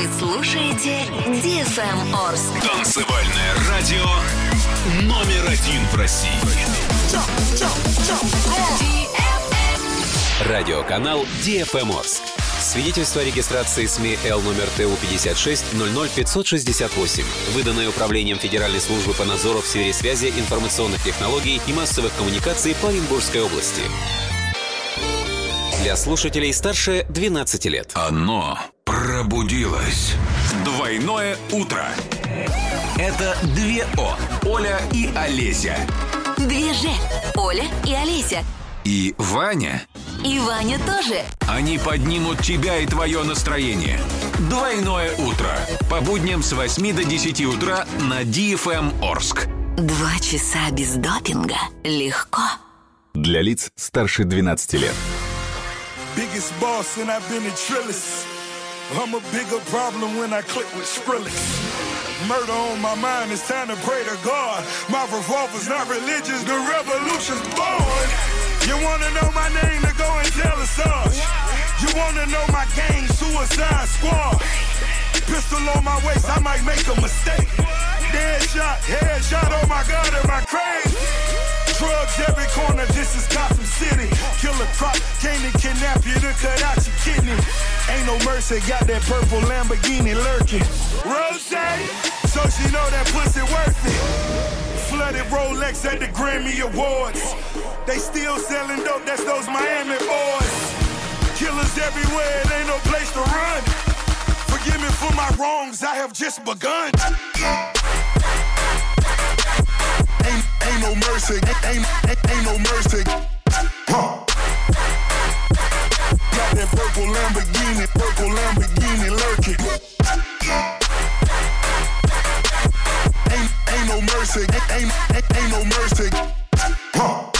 Вы слушаете DFM Орск. Танцевальное радио номер один в России. Радиоканал DFM Орск. Свидетельство о регистрации СМИ Л номер ТУ 56 568, выданное Управлением Федеральной службы по надзору в сфере связи, информационных технологий и массовых коммуникаций по Оренбургской области. Для слушателей старше 12 лет. Оно пробудилось. Двойное утро. Это две О. Оля и Олеся. Две же. Оля и Олеся. И Ваня. И Ваня тоже. Они поднимут тебя и твое настроение. Двойное утро. По будням с 8 до 10 утра на DFM Орск. Два часа без допинга. Легко. Для лиц старше 12 лет. Biggest boss and I've been a trillist. I'm a bigger problem when I click with Skrillex. Murder on my mind, it's time to pray to God. My revolver's not religious, the revolution's born. You wanna know my name, to go and tell us us. You wanna know my gang, Suicide Squad. Pistol on my waist, I might make a mistake. Dead shot, head shot, oh my god, am I crazy? Drugs every corner, this is Gotham City. Killer crop, came to kidnap you to cut out your kidney. Ain't no mercy, got that purple Lamborghini lurking. Rose, so she know that pussy worth it. Flooded Rolex at the Grammy Awards. They still selling dope, that's those Miami boys. Killers everywhere, it ain't no place to run. Me for my wrongs, I have just begun. Ain't, ain't no mercy, ain't, ain't, ain't no mercy. Huh. Got that purple Lamborghini, purple Lamborghini lurking. Ain't, ain't no mercy, ain't, ain't, ain't no mercy. Huh.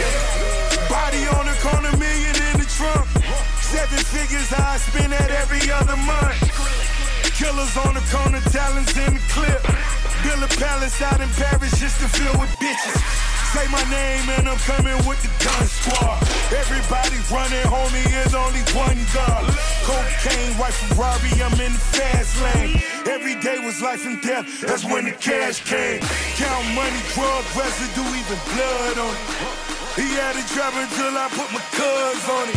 On the corner, million in the trunk. Seven figures, I spend at every other month. Killers on the corner, talents in the clip. Build a palace out in Paris just to fill with bitches. Say my name and I'm coming with the gun squad. Everybody running, homie, is only one God. Cocaine, white Ferrari, I'm in the fast lane. Every day was life and death, that's when the cash came. Count money, drug residue, even blood on it. He had it driving till I put my cuz on it.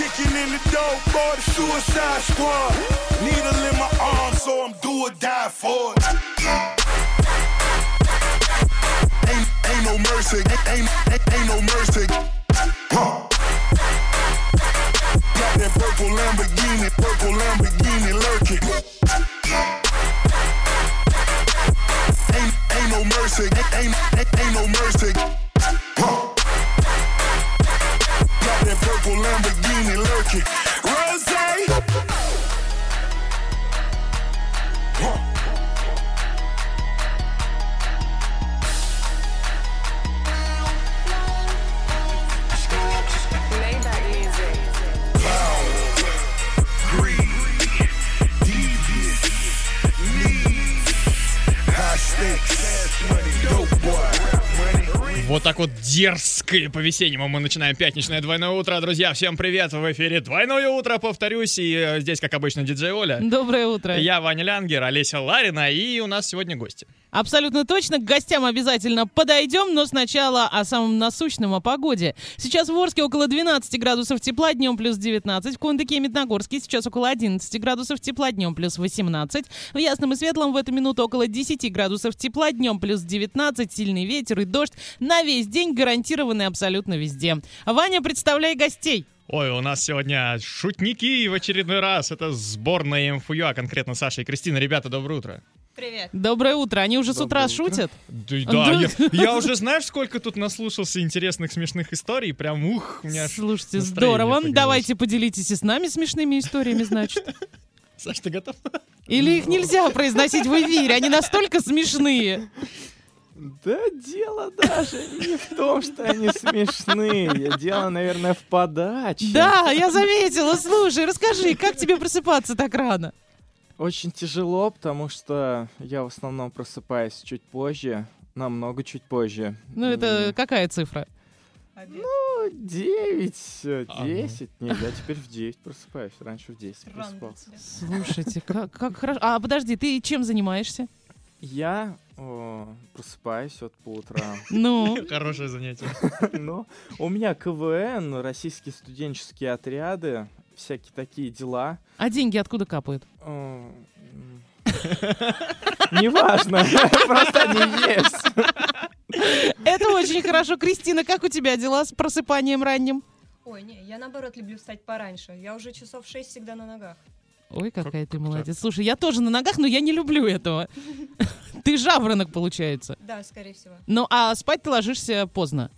Kicking in the door, boy, the suicide squad. Needle in my arm, so I'm do or die for it. Ain't, ain't no mercy, ain't, ain't, ain't no mercy. Huh. Got that purple Lamborghini, purple Lamborghini lurking. Ain't, ain't no mercy, ain't, ain't, ain't no mercy. Lamborghini lurking. Rose! Huh. Вот так вот дерзко по-весеннему мы начинаем пятничное двойное утро. Друзья, всем привет! В эфире двойное утро, повторюсь. И э, здесь, как обычно, диджей Оля. Доброе утро. Я Ваня Лянгер, Олеся Ларина, и у нас сегодня гости. Абсолютно точно. К гостям обязательно подойдем, но сначала о самом насущном, о погоде. Сейчас в Орске около 12 градусов тепла, днем плюс 19. В Кундыке и Медногорске сейчас около 11 градусов тепла, днем плюс 18. В Ясном и Светлом в эту минуту около 10 градусов тепла, днем плюс 19. Сильный ветер и дождь на весь день гарантированы абсолютно везде. Ваня, представляй гостей. Ой, у нас сегодня шутники в очередной раз. Это сборная МФУ, а конкретно Саша и Кристина. Ребята, доброе утро. Привет. Доброе утро. Они уже с утра шутят? Да, да, я, я уже знаешь, сколько тут наслушался интересных смешных историй. Прям ух, у меня Слушайте, здорово. поднялось. Давайте поделитесь и с нами смешными историями, значит. Саш, ты готов? Или их нельзя произносить в эфире? Они настолько смешные. Да дело даже не в том, что они смешные. Дело, наверное, в подаче. Да, я заметила. Слушай, расскажи, как тебе просыпаться так рано? Очень тяжело, потому что я в основном просыпаюсь чуть позже, намного чуть позже. Ну, это какая цифра? Ну, 9, А, 10. Нет, я теперь в 9 просыпаюсь. Раньше в 10 просыпался. Слушайте, как, как хорошо. А, подожди, ты чем занимаешься? Я о, просыпаюсь вот по утрам. Ну, Хорошее занятие. Ну, у меня КВН, российские студенческие отряды, всякие такие дела. а деньги откуда капают? М, Неважно, просто они есть. Это очень хорошо. Кристина, как у тебя дела с просыпанием ранним? Ой, не, я наоборот люблю встать пораньше. Я уже часов шесть всегда на ногах. Ой, какая ты как молодец. Слушай, я тоже на ногах, но я не люблю этого. Ты жаворонок, получается. Да, скорее всего. Ну, а спать ты ложишься поздно?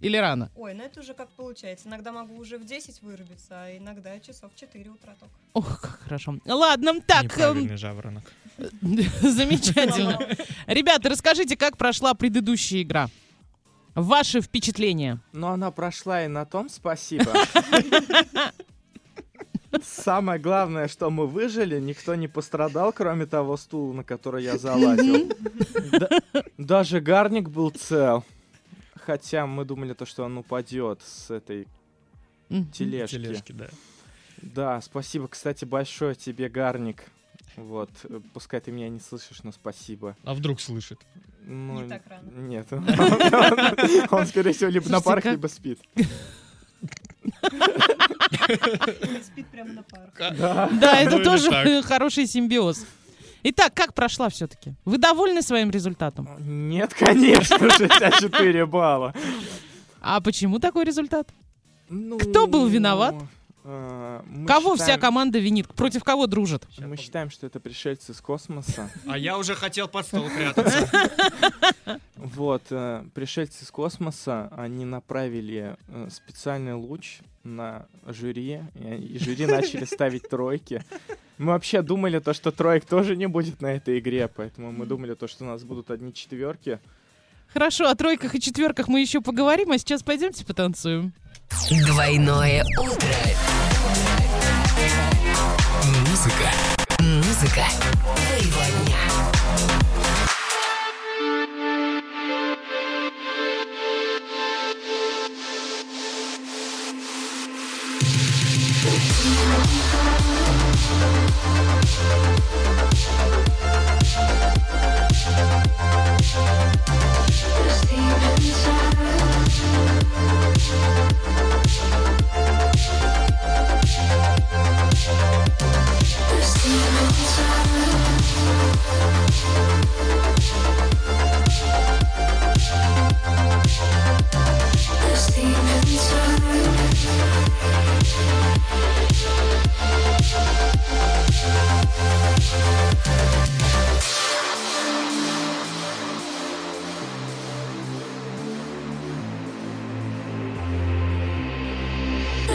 Или рано? Ой, ну это уже как получается. Иногда могу уже в 10 вырубиться, а иногда часов в 4 утра только. Ох, как хорошо. Ладно, так, эм, Неправильный жаворонок. замечательно. Ребята, расскажите, как прошла предыдущая игра? Ваши впечатления? Но она прошла и на том спасибо. Самое главное, что мы выжили, никто не пострадал, кроме того стула, на который я залазил. Да- Даже гарник был цел. Хотя мы думали, то, что он упадет с этой тележки. Тележки, да. Да, спасибо, кстати, большое тебе, гарник. Вот, э, пускай ты меня не слышишь, но спасибо. А вдруг слышит? Ну, Не так рано. Нет, он, скорее всего, либо на парах, как- либо спит. Спит прямо на парах. Да, Ну это или тоже хороший симбиоз. Итак, как прошла все-таки? Вы довольны своим результатом? Нет, конечно, 64 балла. А почему такой результат? Ну, Кто был виноват? Э, мы Кого вся считаем- команда винит? Против кого дружит? Мы считаем, что это пришельцы из космоса. А я уже хотел под стол прятаться. Вот, э, пришельцы из космоса, они направили э, специальный луч на жюри, и, и жюри начали ставить тройки. Мы вообще думали то, что троек тоже не будет на этой игре, поэтому мы думали то, что у нас будут одни четверки. Хорошо, о тройках и четверках мы еще поговорим, а сейчас пойдемте потанцуем. Двойное утро. Музыка. Музыка твоего.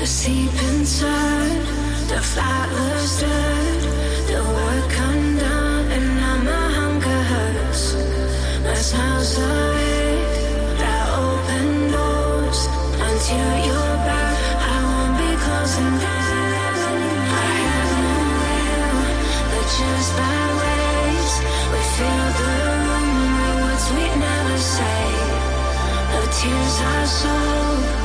The deep inside, the flowers died, tears are sold,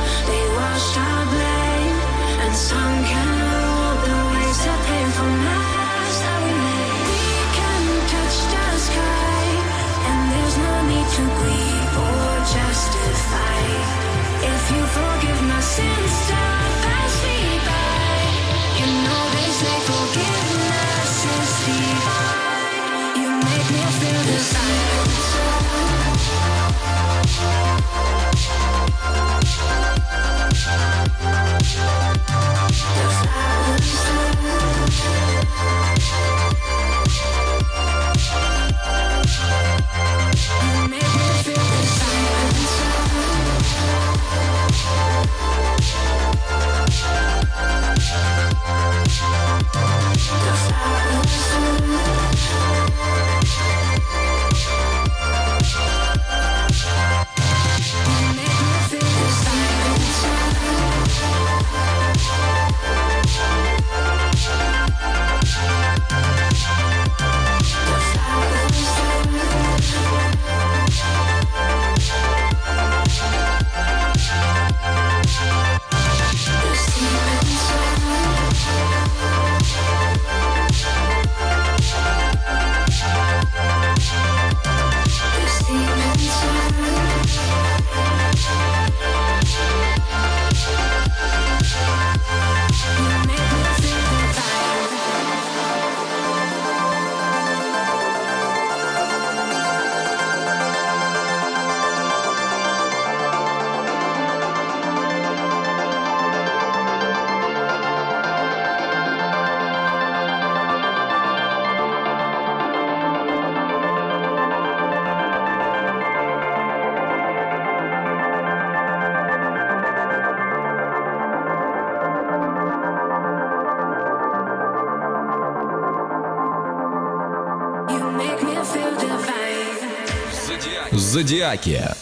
Зодиаки.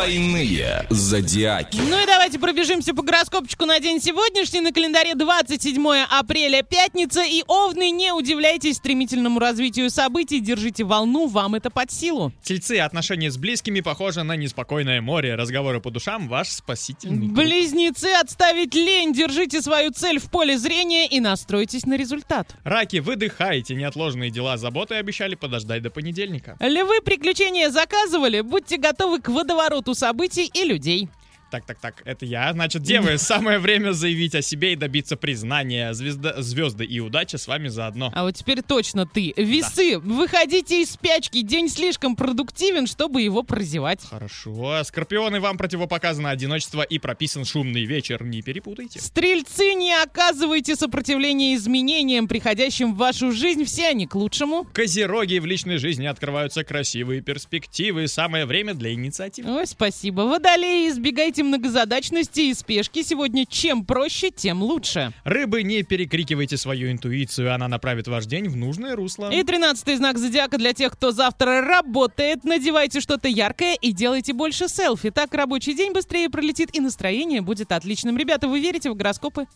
Двойные зодиаки. Ну и давайте пробежимся по гороскопчику на день сегодняшний. На календаре 27 апреля, пятница. И овны, не удивляйтесь стремительному развитию событий. Держите волну, вам это под силу. Тельцы, отношения с близкими похожи на неспокойное море. Разговоры по душам — ваш спасительный. Близнецы, отставить лень. Держите свою цель в поле зрения и настройтесь на результат. Раки, выдыхайте. Неотложные дела, заботы обещали подождать до понедельника. Львы, приключения заказывали. Будьте готовы к водовороту событий и людей. Так, так, так, это я. Значит, девы, самое время заявить о себе и добиться признания. Звезда, звезды и удача с вами заодно. А вот теперь точно ты. Весы, выходите из спячки. День слишком продуктивен, чтобы его прозевать. Хорошо. Скорпионы, вам противопоказано одиночество и прописан шумный вечер. Не перепутайте. Стрельцы, не оказывайте сопротивления изменениям, приходящим в вашу жизнь. Все они к лучшему. Козероги, в личной жизни открываются красивые перспективы. Самое время для инициативы. Ой, спасибо. Водолеи, избегайте многозадачности и спешки. Сегодня чем проще, тем лучше. Рыбы, не перекрикивайте свою интуицию, она направит ваш день в нужное русло. И тринадцатый знак зодиака для тех, кто завтра работает. Надевайте что-то яркое и делайте больше селфи. Так рабочий день быстрее пролетит и настроение будет отличным. Ребята, вы верите в гороскопы?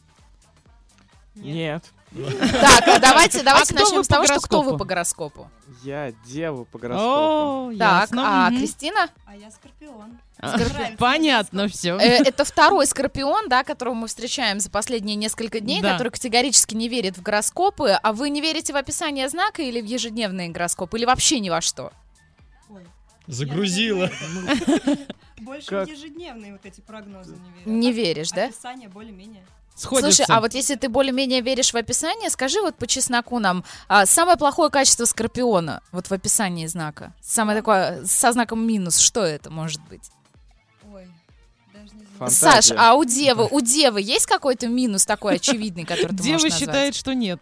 Нет. Так, а давайте, давайте А кто начнем с по того, что кто вы по гороскопу. Я дева по гороскопу. Так, а. Кристина? А я скорпион. А, Понятно все. Э, Это второй скорпион, да, которого мы встречаем за последние несколько дней, Да. который категорически не верит в гороскопы. А вы не верите в описание знака или в ежедневные гороскопы, или вообще ни во что? Ой, Загрузила. Больше Как? в ежедневные вот эти прогнозы не верю. Не А веришь, да? Описание более-менее. Сходятся. Слушай, а вот если ты более-менее веришь в описание, скажи вот по чесноку нам, а, самое плохое качество скорпиона, вот в описании знака, самое такое, со знаком минус, что это может быть? Ой, даже не знаю. Фантазия. Саш, а у девы, у девы есть какой-то минус такой очевидный, который ты Дева можешь назвать? считает, что нет.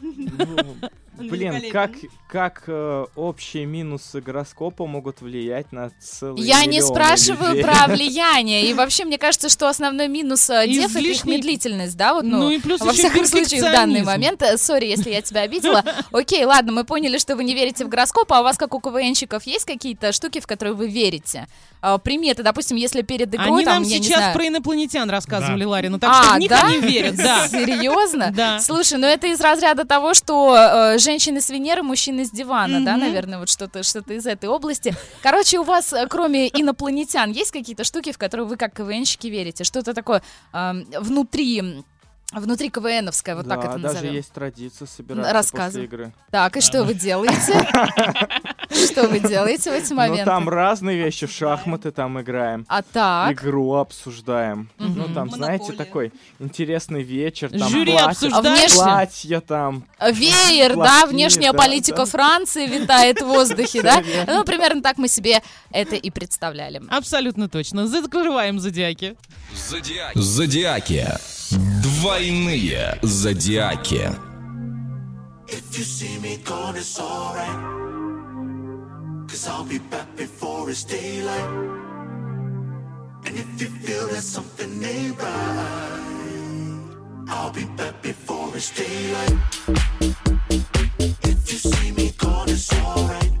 Ну, блин, как, как э, общие минусы гороскопа могут влиять на целый Я не спрашиваю про влияние. И вообще, мне кажется, что основной минус э, дев — это их медлительность, да? Вот, Ну ну, и плюс во всяком случае, в данный момент. Э, Сори, если я тебя обидела. Окей, ладно, мы поняли, что вы не верите в гороскоп, а у вас, как у КВНщиков, есть какие-то штуки, в которые вы верите? А, Приметы, допустим, если перед игрой, Они там, нам я не сейчас знаю... про инопланетян рассказывали, Да. Ларина, так что А, в них да? они верят, да. Серьезно? Да. Слушай, ну это из разряда того, что женщины с Венеры, мужчины с дивана, да, Мгм. наверное, вот что-то что из этой области. Короче, у вас, э, кроме инопланетян, есть какие-то штуки, в которые вы как КВНщики верите? Что-то такое эм, внутри, внутри КВНовское, вот да, так это даже назовем. есть традиция собираться Рассказывай. после игры. Так, и что вы делаете? Что вы делаете в эти Ну, моменты? там разные вещи, в шахматы там играем. А так? Игру обсуждаем. Ну, там, знаете, такой интересный вечер. Там Жюри внешне- Платья там. Веер, да, внешняя политика. Франции витает в воздухе, да? Ну, примерно так мы себе это и представляли. Абсолютно точно. Закрываем зодиаки. Зодиаки. Зодиаки. Двойные зодиаки. If you see me gone, it's alright. Cause I'll be back before it's daylight. And if you feel that something ain't right, I'll be back before it's daylight. If you see me gone, it's alright.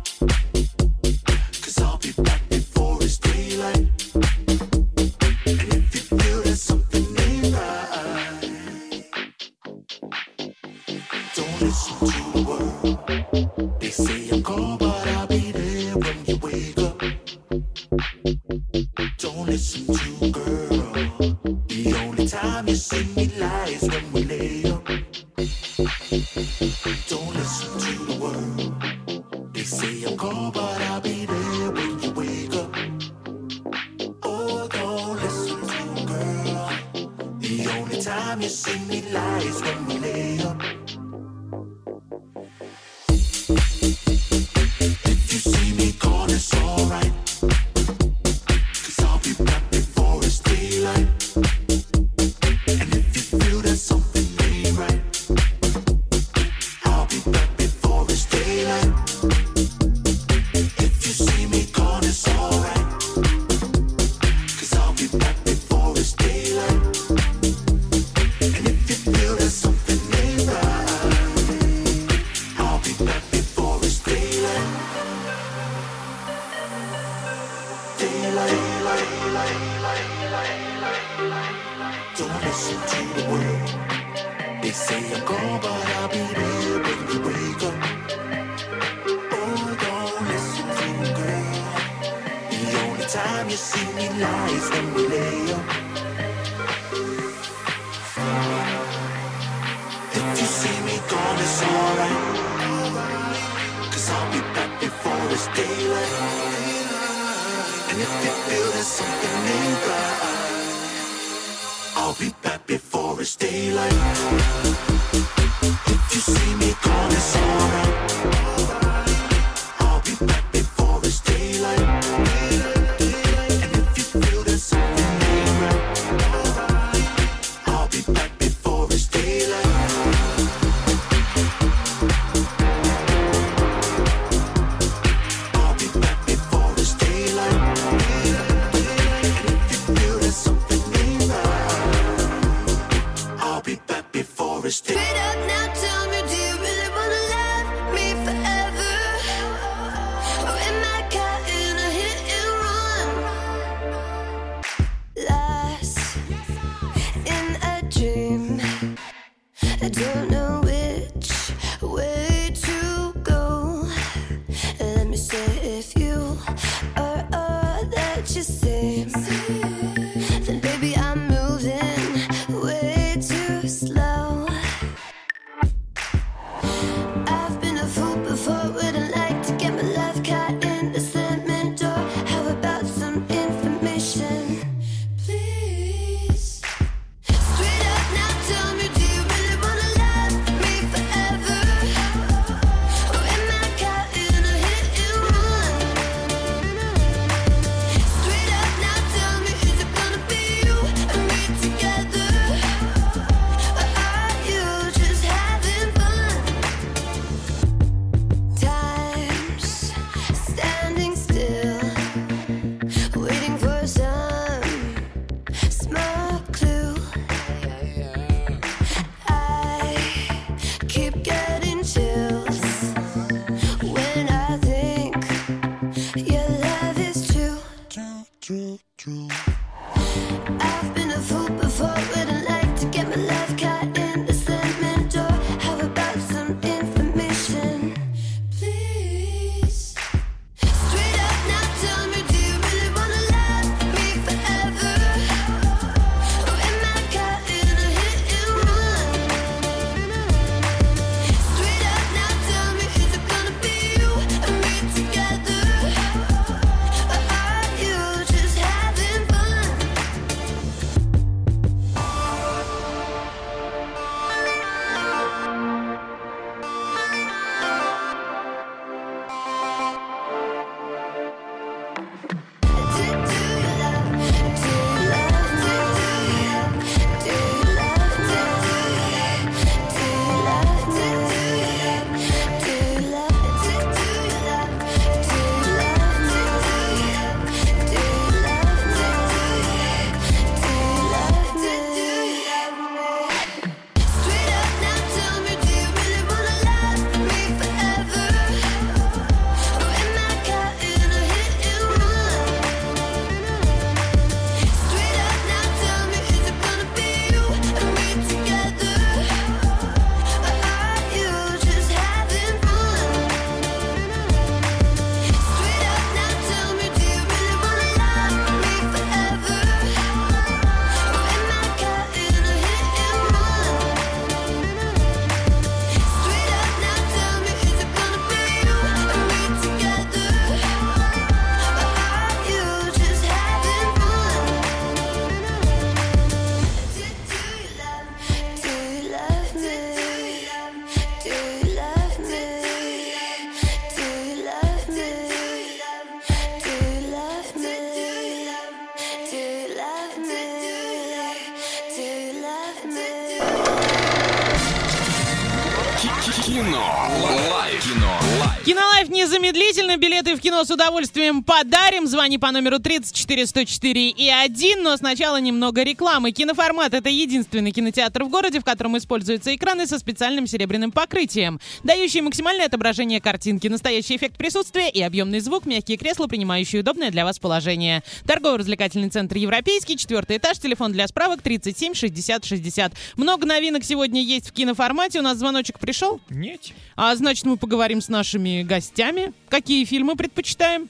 Кино с удовольствием подарим. Звони по номеру 34 104 и 1. Но сначала немного рекламы. Киноформат — это единственный кинотеатр в городе, в котором используются экраны со специальным серебряным покрытием, дающие максимальное отображение картинки, настоящий эффект присутствия и объемный звук, мягкие кресла, принимающие удобное для вас положение. Торгово-развлекательный центр «Европейский», четвертый этаж, телефон для справок 37 60 60. Много новинок сегодня есть в киноформате. У нас звоночек пришел? Нет. А значит, мы поговорим с нашими гостями. Какие фильмы предпочитаем?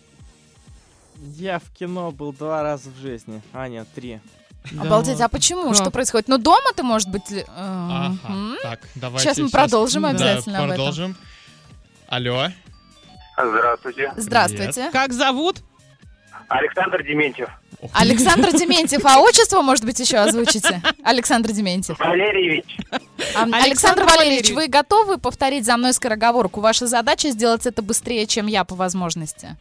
Я в кино был два раза в жизни. А, нет, три. Обалдеть, а почему? Как? Что происходит? Ну, дома ты, может быть... э, Ага. мгм. Так, давайте Сейчас мы продолжим Да, обязательно об этом. продолжим. Алло. Здравствуйте. Здравствуйте. Как зовут? Александр Дементьев. Александр Дементьев, а отчество, может быть, еще озвучите? Александр Дементьев. Валерьевич. А, Александр Валерьевич, вы готовы повторить за мной скороговорку? Ваша задача сделать это быстрее, чем я по возможности.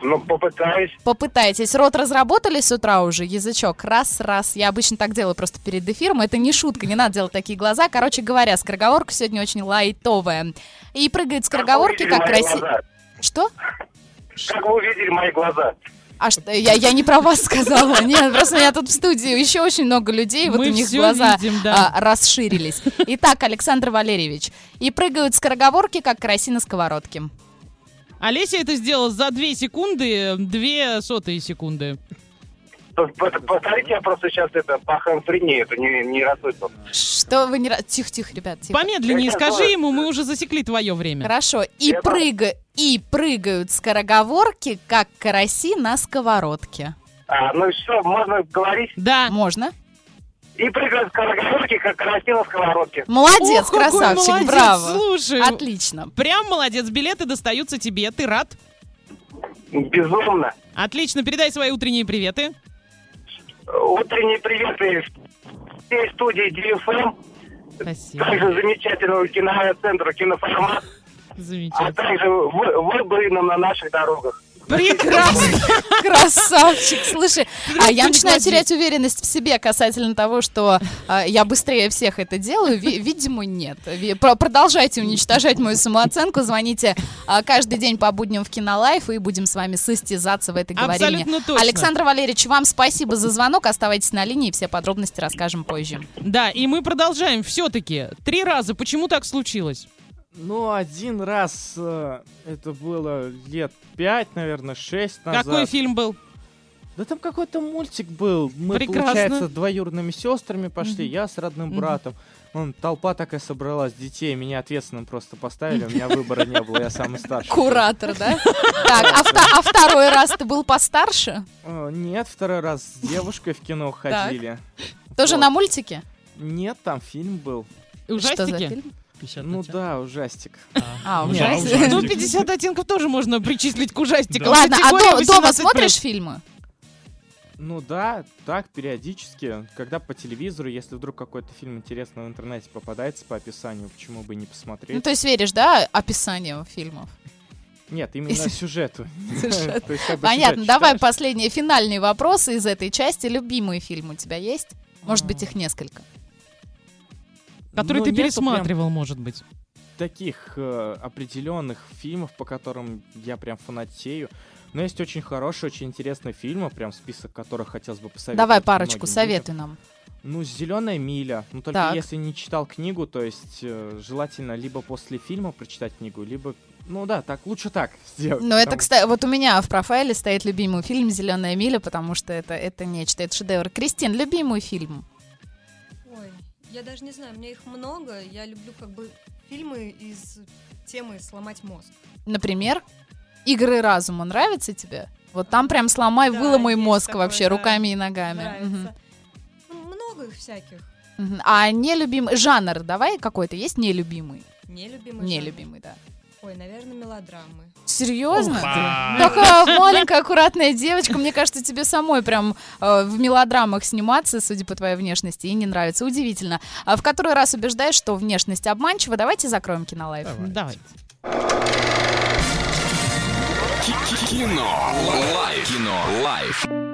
Ну, попытаюсь. Попытайтесь. Рот разработали с утра уже, язычок. Раз, раз. Я обычно так делаю просто перед эфиром. Это не шутка, не надо делать такие глаза. Короче говоря, скороговорка сегодня очень лайтовая. И прыгает скороговорки, как мои красиво. Что? Как вы увидели мои глаза? А что, я, я не про вас сказала. Нет, просто у меня тут в студии еще очень много людей, вот Мы у них глаза видим, да. а, расширились. Итак, Александр Валерьевич. И прыгают скороговорки, как караси на сковородке. Олеся это сделала за 2 секунды, 2 сотые секунды. Повторите, я просто сейчас это по ханфрине, это не, не расслышал. Что вы не... Тихо, тихо, ребят, тихо. Помедленнее Я скажи ему, мы уже засекли твое время. Хорошо. И, прыга... и прыгают скороговорки, как караси на сковородке. А, ну что, можно говорить? Да. Можно. И прыгают скороговорки, как караси на сковородке. Молодец, Ох, красавчик, молодец, браво. Слушай, Отлично. прям молодец, билеты достаются тебе. Ты рад? Безумно. Отлично, передай свои утренние приветы. Утренние приветы всей студии DFM, Спасибо. также замечательного киноцентра «Киноформат», а Замечательно. также вы- выбоина на наших дорогах. Прекрасно. Красавчик, слушай, а я начинаю терять уверенность в себе касательно того, что а, я быстрее всех это делаю. Ви- видимо, нет. Ви- про- Продолжайте уничтожать мою самооценку. Звоните а, каждый день по будням в Кинолайф и будем с вами состязаться в этой точно. Александр Валерьевич, вам спасибо за звонок. Оставайтесь на линии, все подробности расскажем позже. Да, и мы продолжаем. Все-таки три раза. Почему так случилось? Ну, один раз э, это было лет пять, наверное, шесть назад. Какой фильм был? Да там какой-то мультик был. Мы, Прекрасно. получается, двоюродными сестрами пошли, mm-hmm. я с родным mm-hmm. братом. Вон, толпа такая собралась, детей, меня ответственным просто поставили, у меня выбора не было, я самый старший. Куратор, да? Так, а, а второй раз ты был постарше? Э, нет, второй раз с девушкой в кино ходили. Тоже на мультике? Нет, там фильм был. Ужастики? Что за фильм? 50 ну да, а, ужастик. А, ужастик. Ну, 50 оттенков тоже можно причислить к ужастикам. Ладно, а дома смотришь фильмы? Ну да, так, периодически. Когда по телевизору, если вдруг какой-то фильм интересный в интернете попадается по описанию, почему бы не посмотреть? Ну, то есть веришь, да, описанию фильмов? Нет, именно сюжету. Понятно, давай последний, финальный вопрос из этой части. Любимый фильм у тебя есть? Может быть, их несколько? Который Ну, ты прям пересматривал, может быть. таких э, определенных фильмов, по которым я прям фанатею. Но есть очень хорошие, очень интересные фильмы, прям список которых хотелось бы посоветовать. Давай парочку, советуй людям. нам. Ну, «Зеленая миля». Ну, только Так. если не читал книгу, то есть э, желательно либо после фильма прочитать книгу, либо... Ну да, так, лучше так сделать. Ну, это, кстати, вот у меня в профайле стоит любимый фильм «Зеленая миля», потому что это, это нечто, это шедевр. Кристин, любимый фильм? Я даже не знаю, мне их много. Я люблю как бы фильмы из темы «Сломать мозг». Например, «Игры разума» нравится тебе? Вот там прям сломай, Да, выломай мозг такое, вообще да. руками и ногами. Нравится. Ну, много их всяких. Мгм. А нелюбимый жанр давай какой-то есть нелюбимый? Нелюбимый Нелюбимый, да. Ой, наверное, мелодрамы. Серьезно? Опа. Такая маленькая аккуратная девочка. Мне кажется, тебе самой прям э, в мелодрамах сниматься, судя по твоей внешности, и не нравится. Удивительно. А в который раз убеждаешь, что внешность обманчива? Давайте закроем кинолайф. Давайте. Кино. Лайф. Кино. Лайф.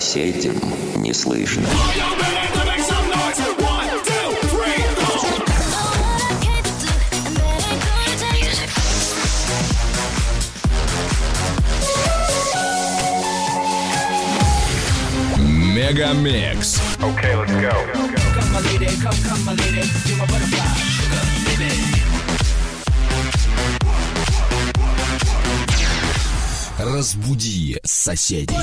соседям не слышно. Мегамикс. Okay, let's go. Come, my lady, come, come, my lady, you're my butterfly, sugar, baby. Разбуди соседей.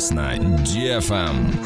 Ясно. Дефам.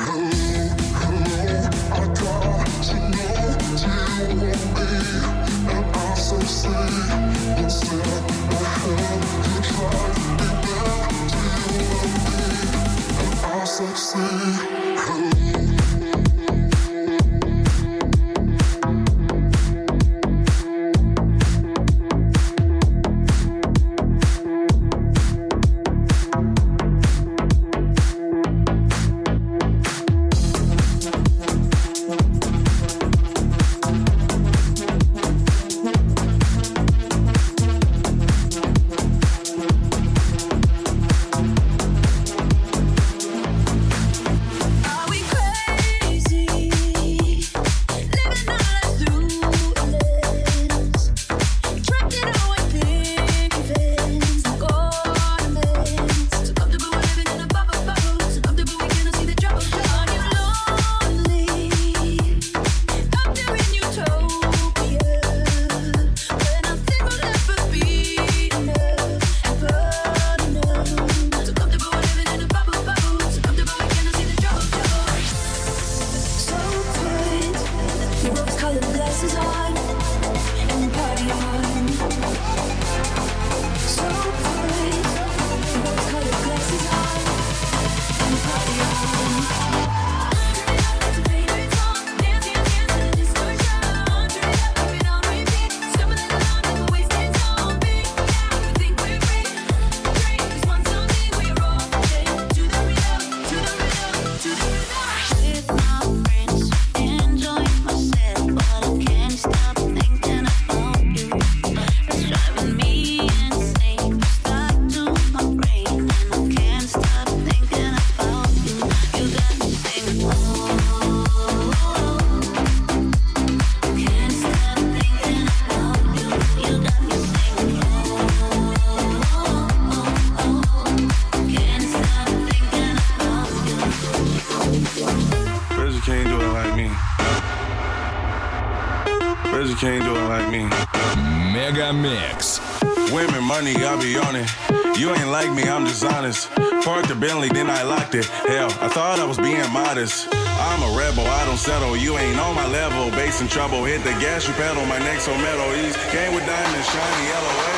trouble. Hit the gas, you pedal. My neck so metal. East came with diamonds, shiny yellow.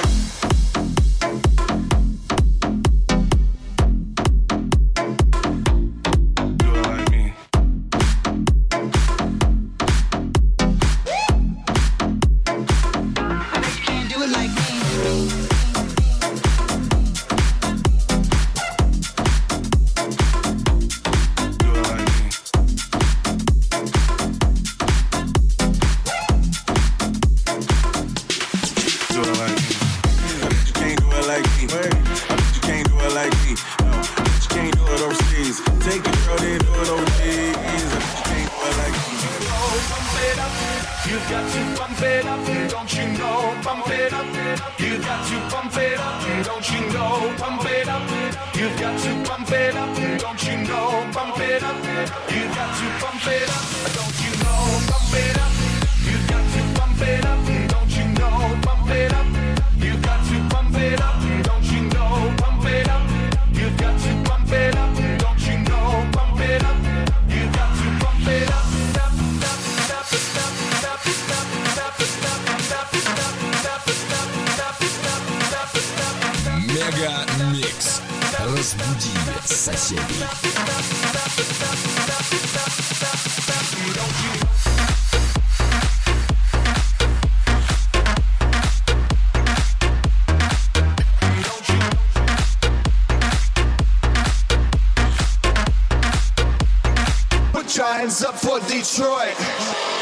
Giants up for Detroit,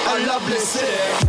a lovely city.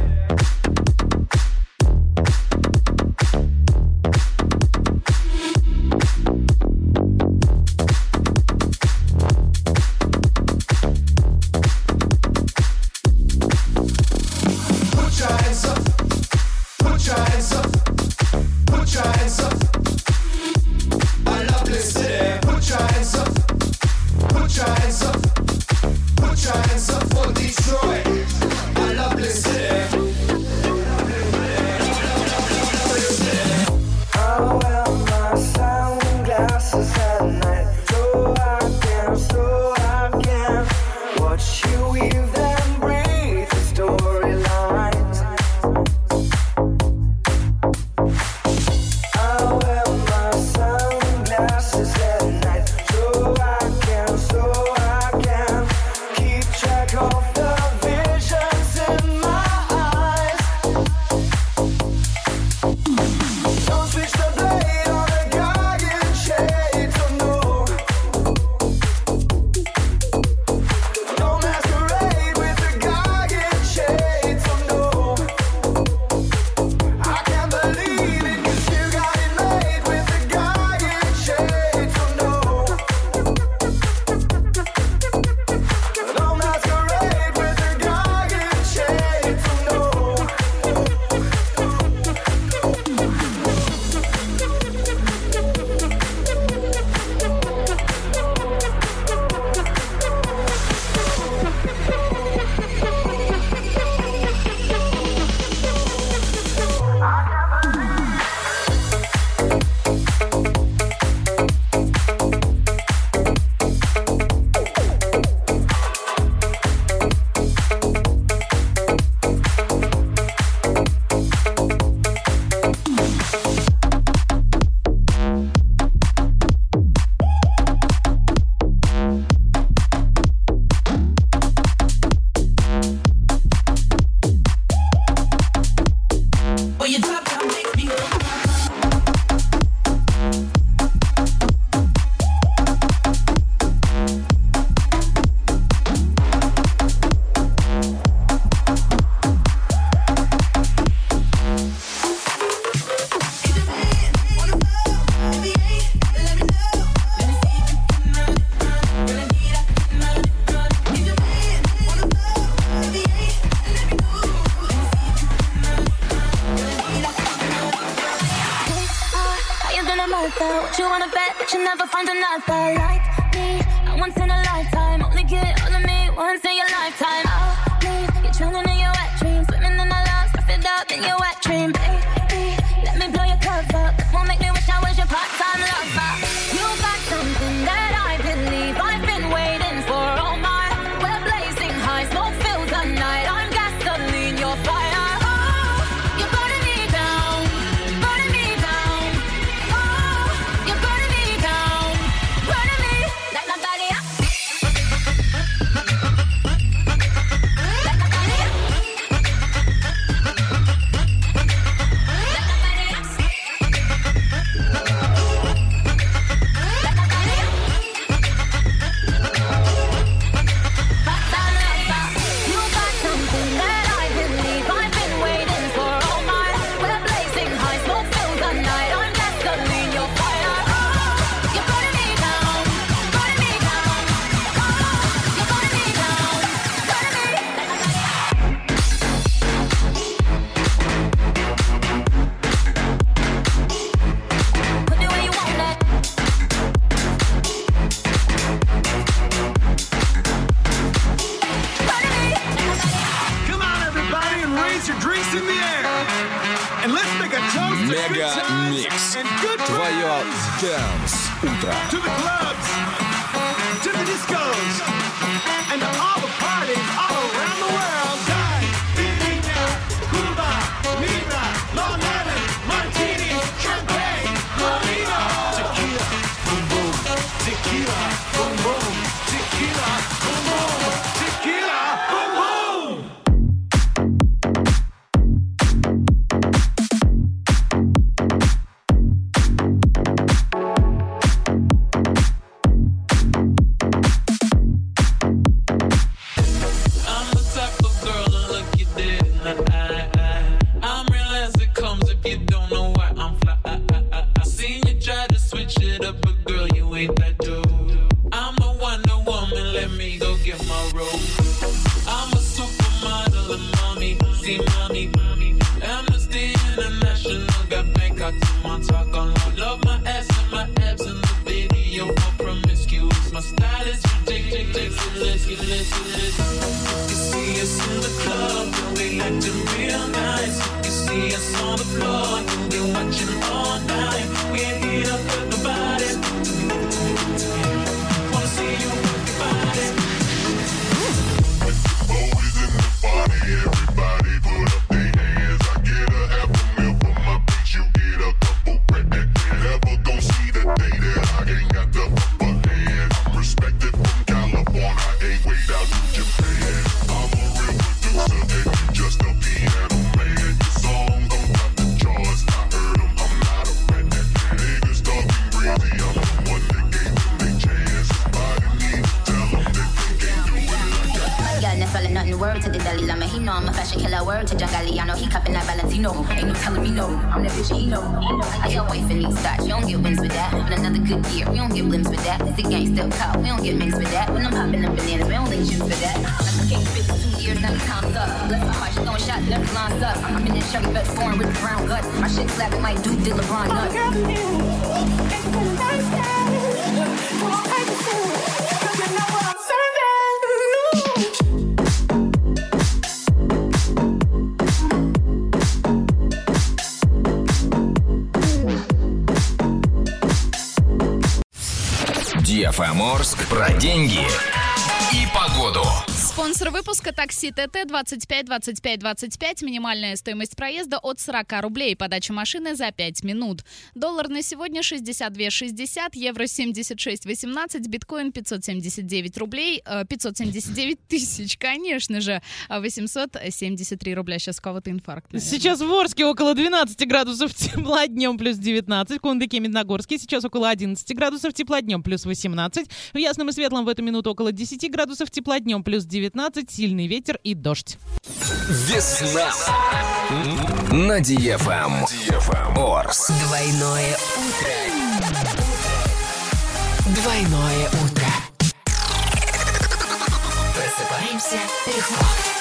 the light. выпуска такси ТТ 25 25 25. Минимальная стоимость проезда от 40 рублей. Подача машины за 5 минут. Доллар на сегодня 62 60 евро 76 18 биткоин 579 рублей, э, 579 тысяч, конечно же, э, 873 рубля. Сейчас кого-то инфаркт. Наверное. Сейчас в Орске около 12 градусов тепла днем плюс 19, в Кундыке, Медногорске сейчас около 11 градусов тепла днем плюс 18, в Ясном и Светлом в эту минуту около 10 градусов тепла днем плюс 19, сильный ветер и дождь. Весна на Диефэм. Орс. Двойное утро. Двойное утро. Просыпаемся легко.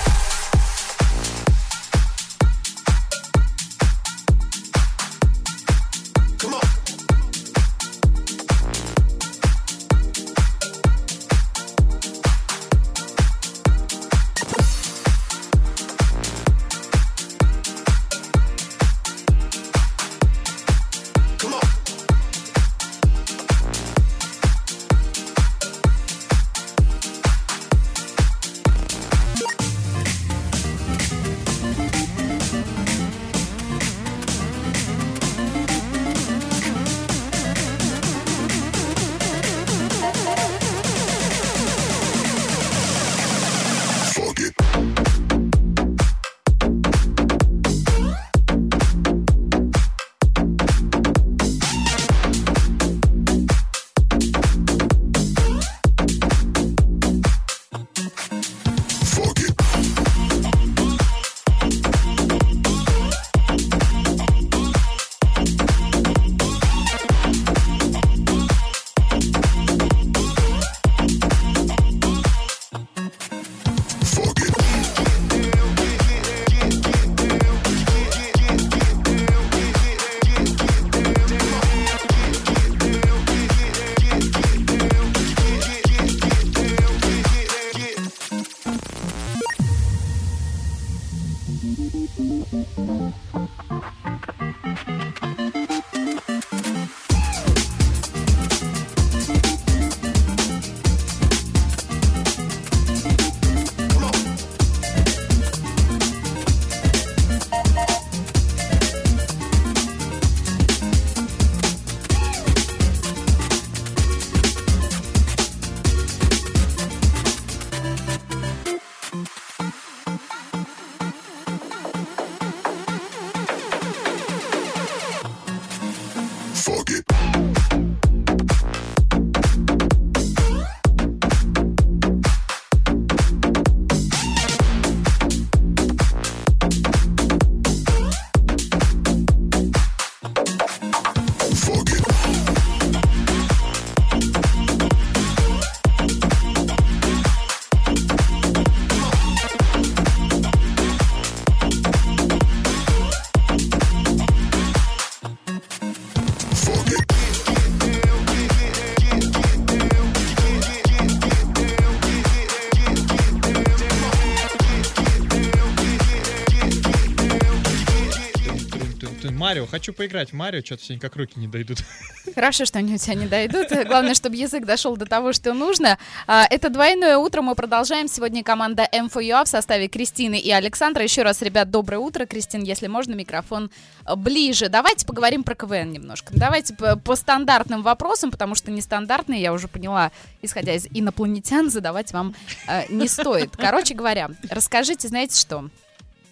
Марио, хочу поиграть в Марио, что-то сегодня как руки не дойдут. Хорошо, что они у тебя не дойдут. Главное, чтобы язык дошел до того, что нужно. А, Это двойное утро. Мы продолжаем. Сегодня команда M4UA в составе Кристины и Александра. Еще раз, ребят, доброе утро. Кристин, если можно, микрофон э, ближе. Давайте поговорим про КВН немножко. Давайте по, по стандартным вопросам, потому что нестандартные, я уже поняла, исходя из инопланетян, задавать вам э, не стоит. Короче говоря, расскажите, знаете что?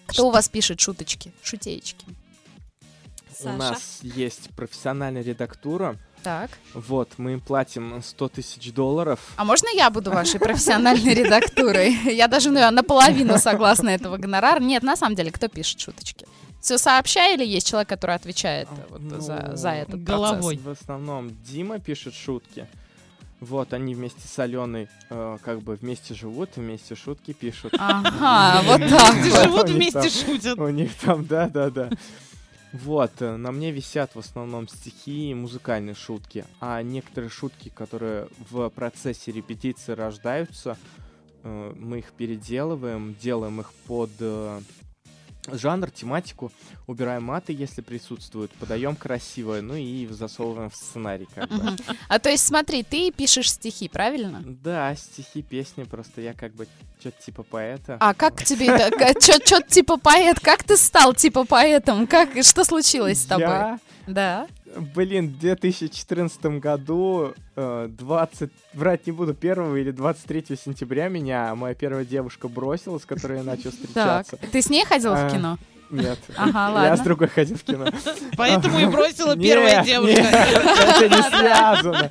Кто у вас пишет шуточки, шутеечки? У нас есть профессиональная редактура. Так. Вот, мы им платим 100 тысяч долларов. А можно я буду вашей профессиональной редактурой? Я даже ну, наполовину согласна этого гонорара. Нет, на самом деле, кто пишет шуточки? Все сообща или есть человек, который отвечает э, вот за, за этот процесс? В основном Дима пишет шутки. Вот, они вместе с Аленой э, как бы вместе живут, вместе шутки пишут. Ага, вот так живут, У них вместе там- шутят. У них там, да-да-да. Вот, э, на мне висят в основном стихи и музыкальные шутки, а некоторые шутки, которые в процессе репетиции рождаются, э, мы их переделываем, делаем их под э, жанр, тематику, убираем маты, если присутствуют, подаем красиво, ну и засовываем в сценарий как бы. А то есть смотри, ты пишешь стихи, правильно? Да, стихи, песни, просто я как бы что-то типа поэта. А как тебе это? Что типа поэт? Как ты стал типа поэтом? Как что случилось с тобой? Я? Да. Блин, в 2014 году, э, 20, врать не буду, 1 или 23 сентября меня моя первая девушка бросила, с которой я начал Так. встречаться. Ты с ней ходил в А, кино? Нет. Ага, Я ладно. с другой ходил в кино. Поэтому и бросила первая девушка. Это не связано.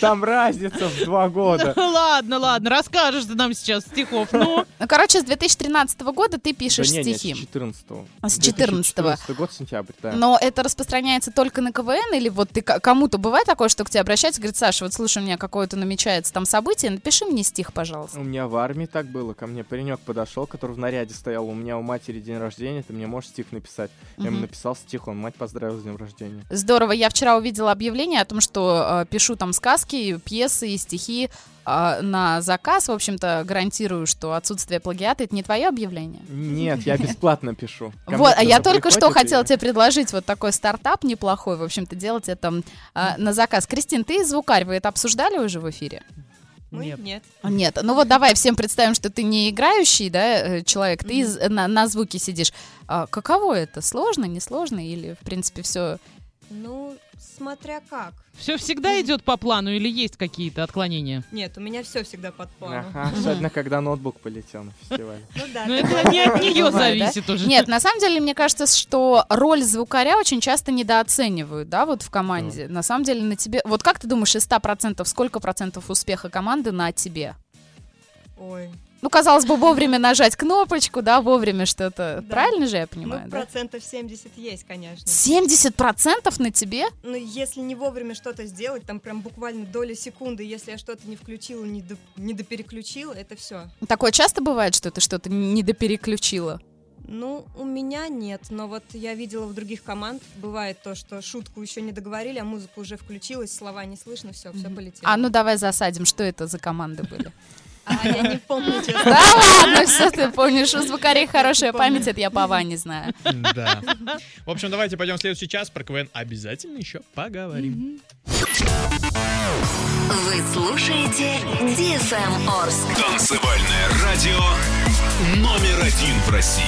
Там разница в два года. Ладно, ладно, расскажешь ты нам сейчас стихов. Ну, Ну, короче, с 2013 года ты пишешь стихи. с 14 А, с 14-го. 2014 год, сентябрь, да. Но это распространяется только на КВН, или вот ты кому-то бывает такое, что к тебе обращаются, говорит, Саша, вот слушай, у меня какое-то намечается там событие, напиши мне стих, пожалуйста. У меня в армии так было. Ко мне паренек подошел, который в наряде стоял. У меня у матери день рождения, ты мне можешь стих написать? Я ему написал стих, он мать поздравил с днем рождения. Здорово. Я вчера увидела объявление о том, что э, пишу там сказки, пьесы и стихи э, на заказ. В общем-то, гарантирую, что отсутствие плагиата — это не твое объявление. Нет, я бесплатно пишу. Ко Вот, а я только что и- хотела тебе предложить вот такой стартап неплохой, в общем-то, делать это э, на заказ. Кристин, ты звукарь, вы это обсуждали уже в эфире? Мы нет. Нет, ну вот давай всем представим, что ты не играющий, да, э, человек, ты из- на, на звуке сидишь. А каково это? Сложно, несложно или, в принципе, все... Ну, смотря как. все всегда идет по плану или есть какие-то отклонения? Нет, у меня все всегда под планом. Ага, особенно когда ноутбук полетел на фестиваль. Ну да. Ну, это не от нее зависит уже. Нет, на самом деле, мне кажется, что роль звукаря очень часто недооценивают, да, вот в команде. На самом деле на тебе... Вот как ты думаешь, из 100% сколько процентов успеха команды на тебе? Ой. Ну, казалось бы, вовремя нажать кнопочку, да, вовремя что-то. Да. Правильно же я Ну, понимаю, да? процентов 70 есть, конечно. 70% на тебе? Ну, если не вовремя что-то сделать, там прям буквально доля секунды, если я что-то не включила, не, до, не допереключила, это все. Такое часто бывает, что ты что-то недопереключила? Ну, у меня нет, но вот я видела в других команд, бывает то, что шутку еще не договорили, а музыка уже включилась, слова не слышно, все, все полетело. А ну давай засадим, что это за команды были? А, я не помню, честно. Да ладно, все ты помнишь, у звукарей хорошая память, это я по Ване знаю. Да. В общем, давайте пойдем в следующий час. Про КВН обязательно еще поговорим. Вы слушаете DFM Орск. Танцевальное радио номер один в России.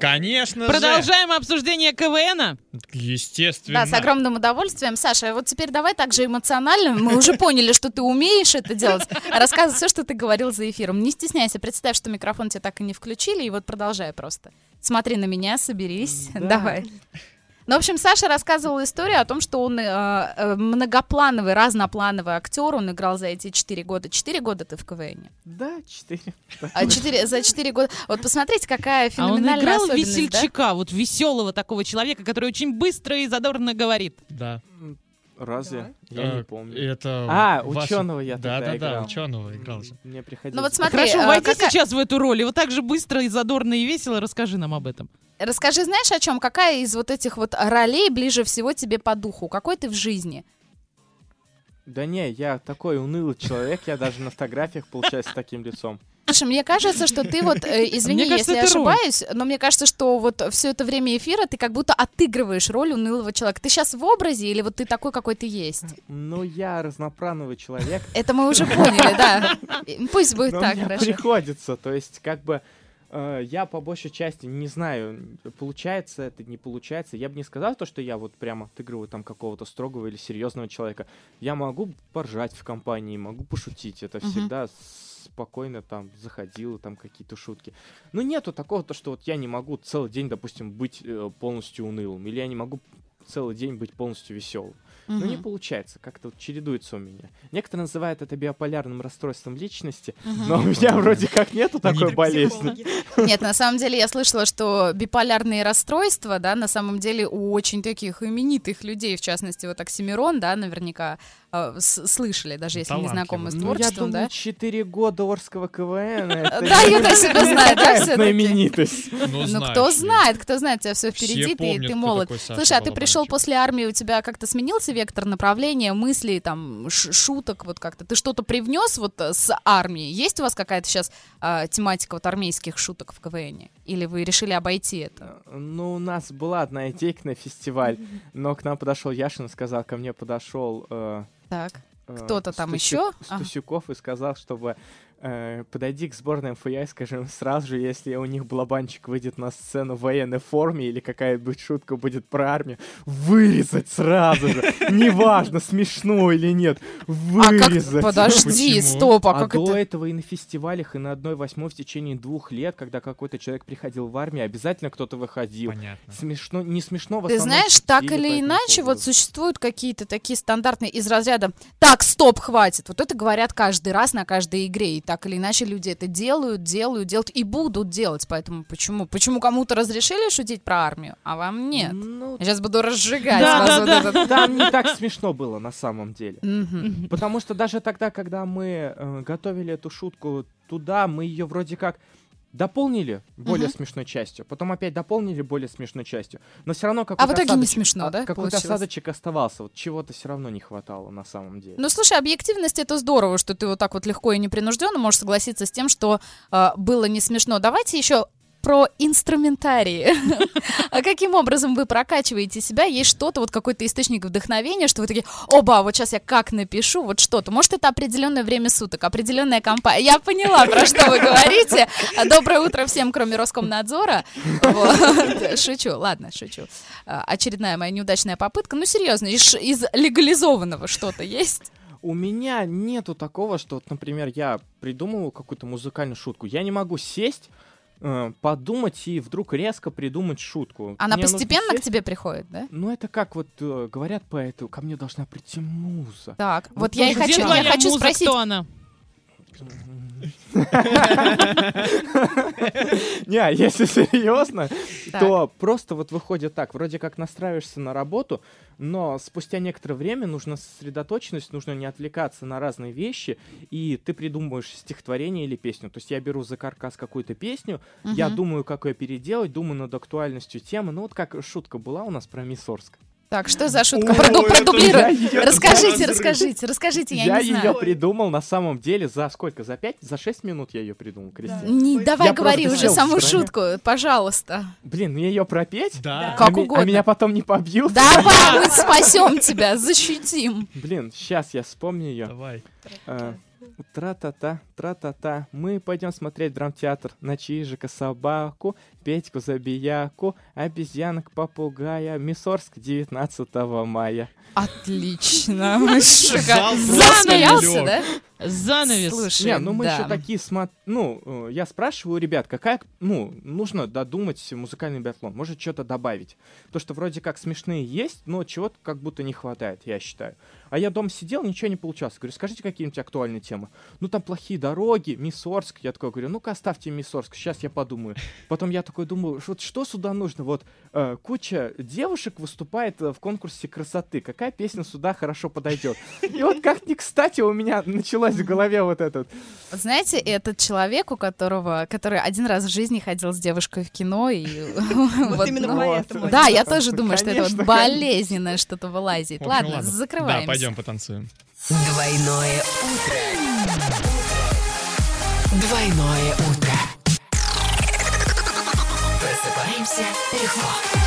Конечно же. Продолжаем обсуждение КВНа. Естественно. Да, с огромным удовольствием. Саша, вот теперь давай также эмоционально. Мы уже поняли, что ты умеешь это делать. Рассказывай все, что ты говорил за эфиром. Не стесняйся, представь, что микрофон тебе так и не включили, и вот продолжай просто. Смотри на меня, соберись. Давай. Ну, в общем, Саша рассказывал историю о том, что он э, э, многоплановый, разноплановый актер. Он играл за эти четыре года. Четыре года ты в КВН? Да, четыре. А четыре, за четыре года. Вот посмотрите, какая А он феноменальная играл особенность, да? весельчака, вот веселого такого человека, который очень быстро и задорно говорит. Да. Разве? Я Э, не помню. Это А, ваш- ученого я Да, тогда да, да, играл. ученого играл же. Мне приходилось. Ну вот смотри, Хорошо, э, войди какая- сейчас в эту роль, и вот так же быстро и задорно и весело расскажи нам об этом. Расскажи, знаешь, о чем? Какая из вот этих вот ролей ближе всего тебе по духу? Какой ты в жизни? Да не, я такой унылый человек, я даже на фотографиях получаюсь с таким лицом. Слушай, мне кажется, что ты вот, э, извини, Мне кажется, если я это роль. ошибаюсь, но мне кажется, что вот все это время эфира ты как будто отыгрываешь роль унылого человека. Ты сейчас в образе или вот ты такой, какой ты есть? Ну, я разноплановый человек. Это мы уже поняли, да. Пусть будет Но так, мне хорошо. приходится, то есть как бы э, я по большей части не знаю, получается это, не получается. Я бы не сказал то, что я вот прямо отыгрываю там какого-то строгого или серьезного человека. Я могу поржать в компании, могу пошутить. Это Мгм. всегда спокойно там заходило, там какие-то шутки. Но нету такого, то, что вот я не могу целый день, допустим, быть э, полностью унылым, или я не могу целый день быть полностью веселым. Ну, не Мгм. получается, как-то вот чередуется у меня. Некоторые называют это биополярным расстройством личности, Мгм. но у меня вроде как нету такой болезни. Нет, на самом деле я слышала, что биполярные расстройства, да, на самом деле у очень таких именитых людей, в частности, вот Оксимирон, да, наверняка э, слышали, даже если не знакомы с Ну, я творчеством, думаю, да. 4 года Орского КВН. Да, Юта себя знает, да, всё-таки? знаменитость. Ну, кто знает, кто знает, у тебя все впереди, ты, молод. Слушай, а ты пришел после армии, у тебя как-то сменился вектор направления, мыслей, там, шуток, вот как-то? Ты что-то привнес вот э, с армии? Есть у вас какая-то сейчас а, тематика вот армейских шуток в КВН? Или вы решили обойти это? Ну, у нас была одна идейка на фестиваль, но к нам подошел Яшин и сказал, ко мне подошел... э, Так. э, Кто-то там Стасю- еще? Ага. Стасюков и сказал, чтобы э, подойди к сборной МФЯ и скажи им сразу же, если у них балабанчик выйдет на сцену в военной форме или какая-нибудь шутка будет про армию, вырезать сразу же. Неважно, смешно или нет. Вырезать. Подожди, стоп, а А как до это? этого и на фестивалях, и на одной восьмой в течение двух лет, когда какой-то человек приходил в армию, обязательно кто-то выходил. Понятно. Смешно, не смешно, в Ты знаешь, так или иначе, вот существуют какие-то такие стандартные из разряда «Так, стоп, хватит!» Вот это говорят каждый раз на каждой игре, и так или иначе люди это делают, делают, делают и будут делать, поэтому почему? Почему кому-то разрешили шутить про армию, а вам нет? Я сейчас буду разжигать вас вот этот- Там не так смешно было на самом деле. Потому что даже тогда, когда мы э, готовили эту шутку туда, мы ее вроде как дополнили более Мгм. смешной частью, потом опять дополнили более смешной частью, но все равно А какой-то в итоге не осадочек- смешно, а, да, Какой-то осадочек оставался, вот чего-то все равно не хватало на самом деле. Ну, слушай, объективность это здорово, что ты вот так вот легко и непринужденно можешь согласиться с тем, что э, было не смешно. Давайте еще про инструментарии. А каким образом вы прокачиваете себя? Есть что-то, вот какой-то источник вдохновения, что вы такие, оба, вот сейчас я как напишу, вот что-то. Может, это определенное время суток, определенная компания. Я поняла, про что вы говорите. А, Доброе утро всем, кроме Роскомнадзора. Шучу, ладно, шучу. А, Очередная моя неудачная попытка. Ну, серьезно, из легализованного что-то есть? У меня нету такого, что, вот, например, я придумываю какую-то музыкальную шутку. Я не могу сесть, э, подумать и вдруг резко придумать шутку. Она Мне нужно постепенно к тебе приходит, да? Ну, это как вот э, говорят поэты, ко мне должна прийти муза. Так, вот я и хочу, я хочу муза, спросить. кто она? Не, если серьезно, то просто вот выходит так, вроде как настраиваешься на работу, но спустя некоторое время нужна сосредоточенность, нужно не отвлекаться на разные вещи, и ты придумываешь стихотворение или песню. То есть я беру за каркас какую-то песню, я думаю, как ее переделать, думаю над актуальностью темы. Ну вот как шутка была у нас про Мисс Орск. Так, что за шутка? Проду- Продублируй. я Расскажите, разрыв. расскажите, расскажите, я, Я не ее знаю. придумал на самом деле за сколько? За пять? За шесть минут я ее придумал, Кристина. Не, давай Я говори уже саму шутку, пожалуйста. Блин, мне ее пропеть? Да. Как а, угодно. А меня потом не побьют? Давай, мы спасем тебя, защитим. Блин, сейчас я вспомню ее. Давай. Тра-та-та, тра-та-та. Мы пойдем смотреть драмтеатр на Чижика собаку, Петьку забияку, обезьянок попугая, Миссорск 19 мая. Отлично. Зал просто Засмеялся, да? Занавес. Слушай, Не, ну мы да. еще такие смо... Ну, э, я спрашиваю ребят, какая... Ну, нужно додумать музыкальный биатлон. Может, что-то добавить. То, что вроде как смешные есть, но чего-то как будто не хватает, я считаю. А я дома сидел, ничего не получалось. Говорю, скажите какие-нибудь актуальные темы. Ну, там плохие дороги, Мисс Орск. Я такой говорю, ну-ка оставьте Мисс Орск, сейчас я подумаю. Потом я такой думаю, вот что сюда нужно? Вот э, куча девушек выступает э, в конкурсе красоты. Какая песня сюда хорошо подойдет? И вот как ни кстати у меня началась в голове вот этот. Вот Знаете, этот человек, у которого, который один раз в жизни ходил с девушкой в кино, и вот, именно ну, поэтому. Да, я тоже думаю, что это вот болезненное что-то вылазит. Ладно, Да, закрываемся. пойдем потанцуем. Двойное утро. Двойное утро. Просыпаемся легко.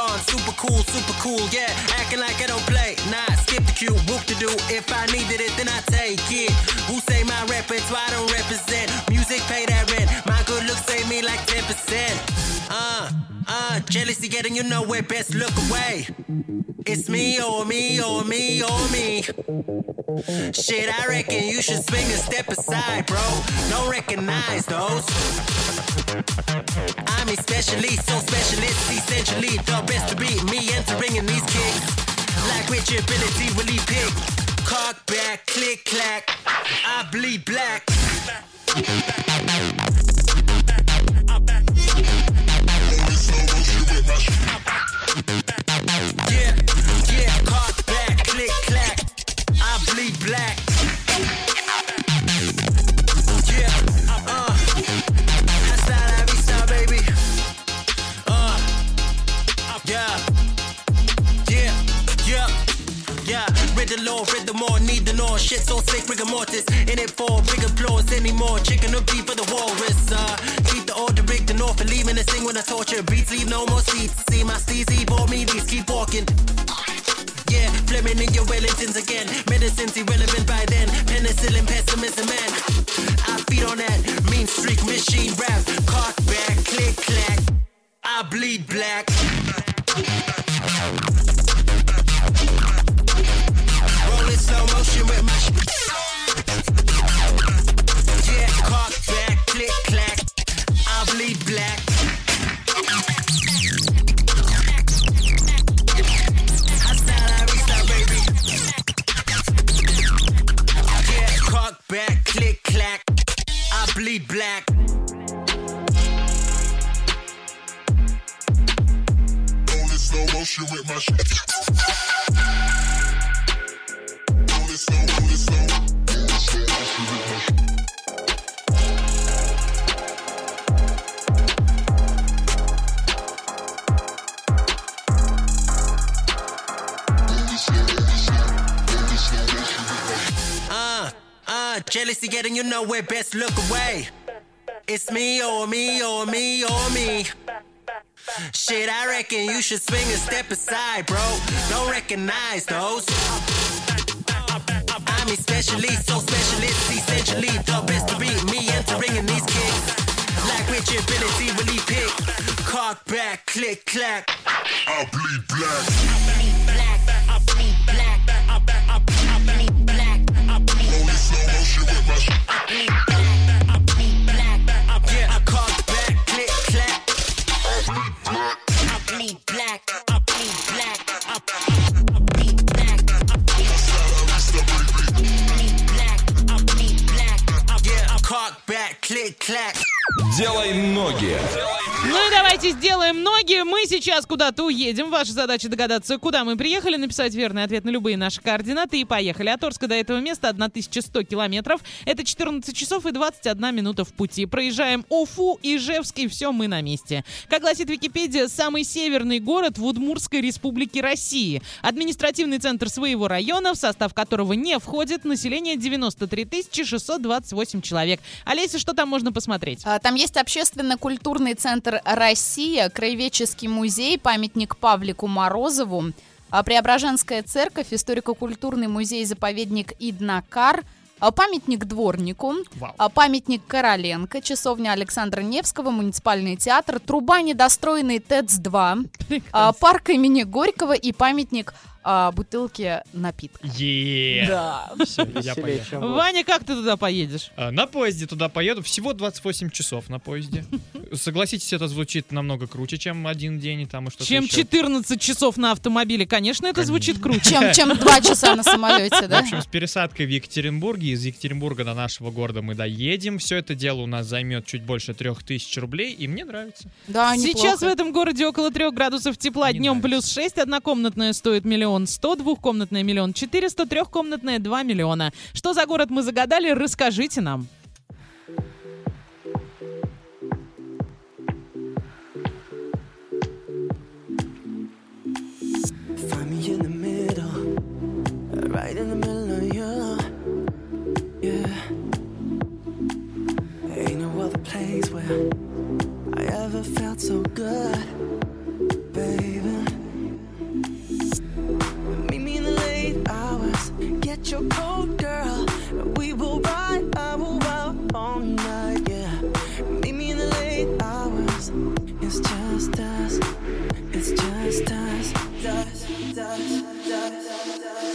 On. Super cool, super cool, yeah. Acting like I don't play. Nah, skip the cue, whoop to do. If I needed it, then I take it. Who say my repertoire don't represent? Music pay that rent. My good looks save me like 10%. Uh, uh, jealousy getting you nowhere. Best look away. It's me or me or me or me. Shit, I reckon you should swing a step aside, bro. Don't recognize those. I'm especially so specialist, essentially the best to beat me entering in these kicks. Like which ability will he pick? Cock back, click clack, I bleed black. Yeah, yeah, cock back, click clack, I bleed black. Yeah, uh, hasta la vista, baby. Uh, yeah, yeah, yeah, yeah. Riddle law, riddle more, need the law. Shit so sick, rigor mortis. In it for big applause anymore. Chicken or beef for the walrus. Uh, the order, rig the north, and leaving a sing when I torture. Beats leave no more seats. See my steezy, bore me, these keep walking. Yeah, Fleming in your Wellingtons again. Medicine's irrelevant by then. Penicillin, pessimism, man. I feed on that mean streak machine rap. Cock back, click clack. I bleed black. Rolling slow motion with my sh- I bleed black. Back, click clack. I bleed black. Slow motion with my sh- Rolling slow, slow. Jealousy getting you nowhere, best look away. It's me or me or me or me. Shit, I reckon you should swing a step aside, bro. Don't recognize those. I'm especially so specialist, essentially the best to beat me entering in these kicks. Like which ability will he pick? Cock back, click clack. I bleed black. Rolling slow motion with my sh- Yeah, I cock back, click. I bleed black. I cock back, click clack. Делай ноги. И давайте сделаем ноги. Мы сейчас куда-то уедем. Ваша задача догадаться, куда мы приехали, написать верный ответ на любые наши координаты и поехали. От Орска до этого места 1100 километров. Это 14 часов и 21 минута в пути. Проезжаем Уфу, Ижевск и все, мы на месте. Как гласит Википедия, самый северный город в Удмуртской республике России. Административный центр своего района, в состав которого не входит население 93 628 человек. Олеся, что там можно посмотреть? А, Там есть общественно-культурный центр «Россия», краеведческий музей, памятник Павлику Морозову, а, Преображенская церковь, историко-культурный музей-заповедник Иднакар, а, памятник дворнику, Вау. а, памятник Короленко, часовня Александра Невского, муниципальный театр, труба недостроенный ТЭЦ-2, а, парк имени Горького и памятник а, бутылки напитка. Да. Я вы. Ваня, как ты туда поедешь? А, На поезде туда поеду. Всего 28 часов на поезде. Согласитесь, это звучит намного круче, чем один день и там и что-то Чем еще. 14 часов на автомобиле, конечно, это звучит круче. Чем, чем два часа на самолете, В да? общем, с пересадкой в Екатеринбурге, из Екатеринбурга до нашего города мы доедем. Все это дело у нас займет чуть больше трех тысяч рублей, и мне нравится. Да, Сейчас в неплохо. этом городе около трех градусов тепла, Мне днем нравится. плюс 6, однокомнатная стоит миллион сто, двухкомнатная миллион четыреста, трехкомнатная 2 миллиона. Что за город мы загадали, расскажите нам. Place where I ever felt so good, baby. Get your coat, girl. We will ride, I will out all night, yeah. Meet me in the late hours, it's just us, it's just us. Us, us, us, us.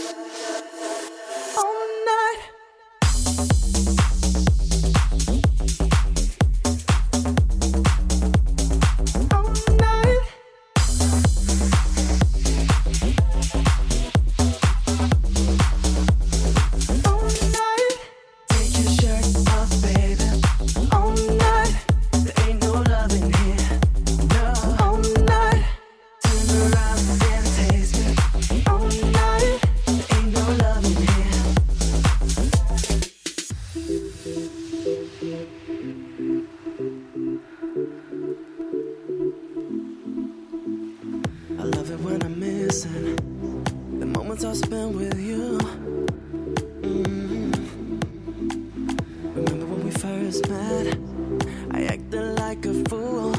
All night. missing the moments I spent with you. Mm-hmm. Remember when we first met? I acted like a fool.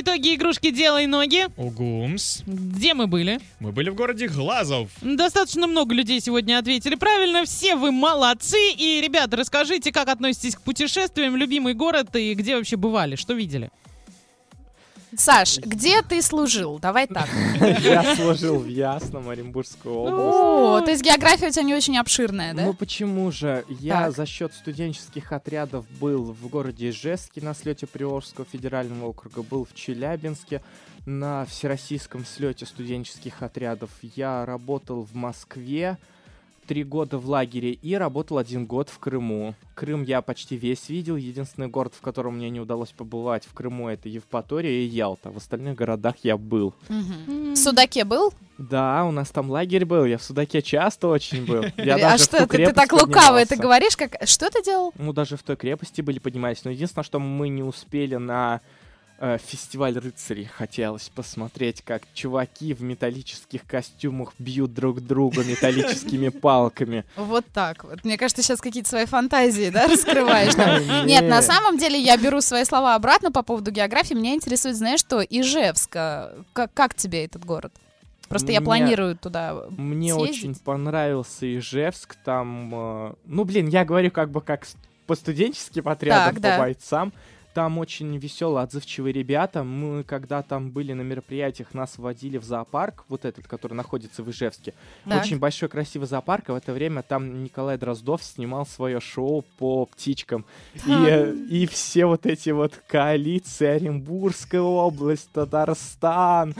Итоги игрушки «Делай ноги». Угумс. Где мы были? Мы были в городе Глазов. Достаточно много людей сегодня ответили правильно. Все вы молодцы. И, ребята, расскажите, как относитесь к путешествиям, любимый город и где вообще бывали, что видели? Саш, где ты служил? Давай так. Я служил в Ясном, Оренбургской области. О, то есть география у тебя не очень обширная, да? Ну почему же? Я за счет студенческих отрядов был в городе Ижевске на слете Приволжского федерального округа, был в Челябинске на всероссийском слете студенческих отрядов. Я работал в Москве три года в лагере и работал один год в Крыму. Крым я почти весь видел. Единственный город, в котором мне не удалось побывать в Крыму, это Евпатория и Ялта. В остальных городах я был. В Судаке был? Да, у нас там лагерь был. Я в Судаке часто очень был. Я а даже в что ту ты, ты так лукаво это говоришь? Как... Что ты делал? Ну, даже в той крепости были поднимались. Но единственное, что мы не успели на э, фестиваль рыцарей. Хотелось посмотреть, как чуваки в металлических костюмах бьют друг друга металлическими палками. Вот так вот. Мне кажется, сейчас какие-то свои фантазии, да, раскрываешь. Нет, на самом деле я беру свои слова обратно по поводу географии. Меня интересует, знаешь, что Ижевск. а, Как, тебе этот город? Просто я планирую туда Мне съездить. очень понравился Ижевск. Там, э, ну, блин, я говорю как бы как по студенческим отрядам, Так, по да. бойцам. Там очень веселые, отзывчивые ребята. Мы, когда там были на мероприятиях, нас водили в зоопарк, вот этот, который находится в Ижевске. Так. Очень большой, красивый зоопарк, а в это время там Николай Дроздов снимал свое шоу по птичкам. И, и все вот эти вот коалиции, Оренбургская область, Татарстан,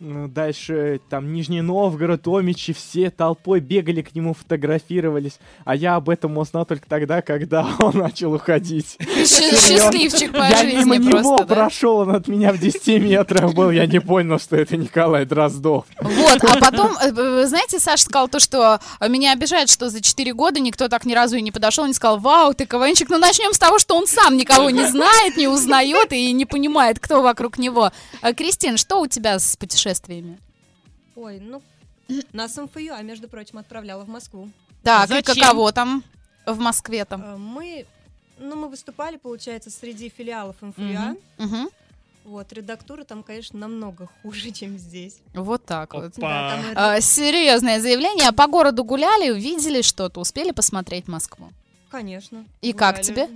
Дальше там Нижний Новгород, Омичи, все толпой бегали к нему, фотографировались. А я об этом узнал только тогда, когда он начал уходить. Счастливчик по Я жизни мимо него просто, да? прошел, он от меня в 10 метрах был. Я не понял, что это Николай Дроздов. Вот, а потом, э, э, знаете, Саша сказал то, что э, меня обижает, что за 4 года никто так ни разу и не подошел, не сказал, вау, ты КВНчик. Ну, начнем с того, что он сам никого не знает, не узнает и не понимает, кто вокруг него. Кристин, что у тебя с путешествиями? Ой, ну, нас МФЮ, а между прочим, отправляла в Москву. Так, и Зачем? каково там в Москве там? Э, Мы, ну, мы выступали, получается, среди филиалов МФЮА. Мгм, мгм. Вот, редактура там, конечно, намного хуже, чем здесь. Вот так вот. Да, там и А, серьезное заявление. По городу гуляли, увидели что-то, успели посмотреть Москву? Конечно. И как гуляли. тебе?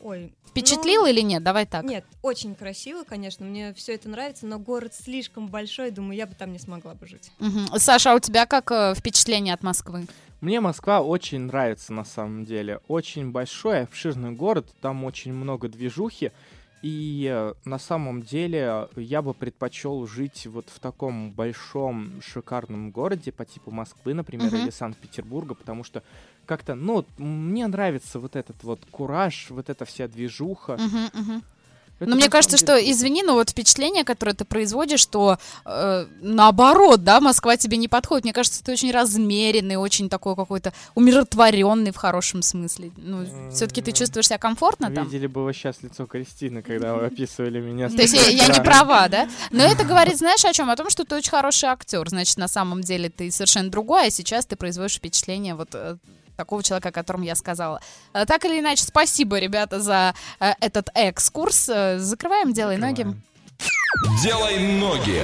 Ой. Впечатлил ну, или нет? Давай так. Нет, очень красиво, конечно, мне все это нравится, но город слишком большой, думаю, я бы там не смогла бы жить. Мгм. Саша, а у тебя как э, впечатление от Москвы? Мне Москва очень нравится на самом деле. Очень большой, обширный город, там очень много движухи. И э, на самом деле я бы предпочел жить вот в таком большом, шикарном городе по типу Москвы, например, Мгм. или Санкт-Петербурга, потому что как-то, ну, мне нравится вот этот вот кураж, вот эта вся движуха. Это Но мне на кажется, что, извини, но вот впечатление, которое ты производишь, что э, наоборот, да, Москва тебе не подходит. Мне кажется, ты очень размеренный, очень такой какой-то умиротворенный в хорошем смысле. Ну, все-таки ты чувствуешь себя комфортно там? Видели бы вы сейчас лицо Кристины, когда вы описывали меня. То есть я, не права, да? Но это говорит, знаешь, о чем? О том, что ты очень хороший актер. Значит, на самом деле ты совершенно другой, а сейчас ты производишь впечатление вот э, такого человека, о котором я сказала. Э, Так или иначе, спасибо, ребята, за э, этот экскурс. Э, Закрываем, делай ноги. Делай ноги.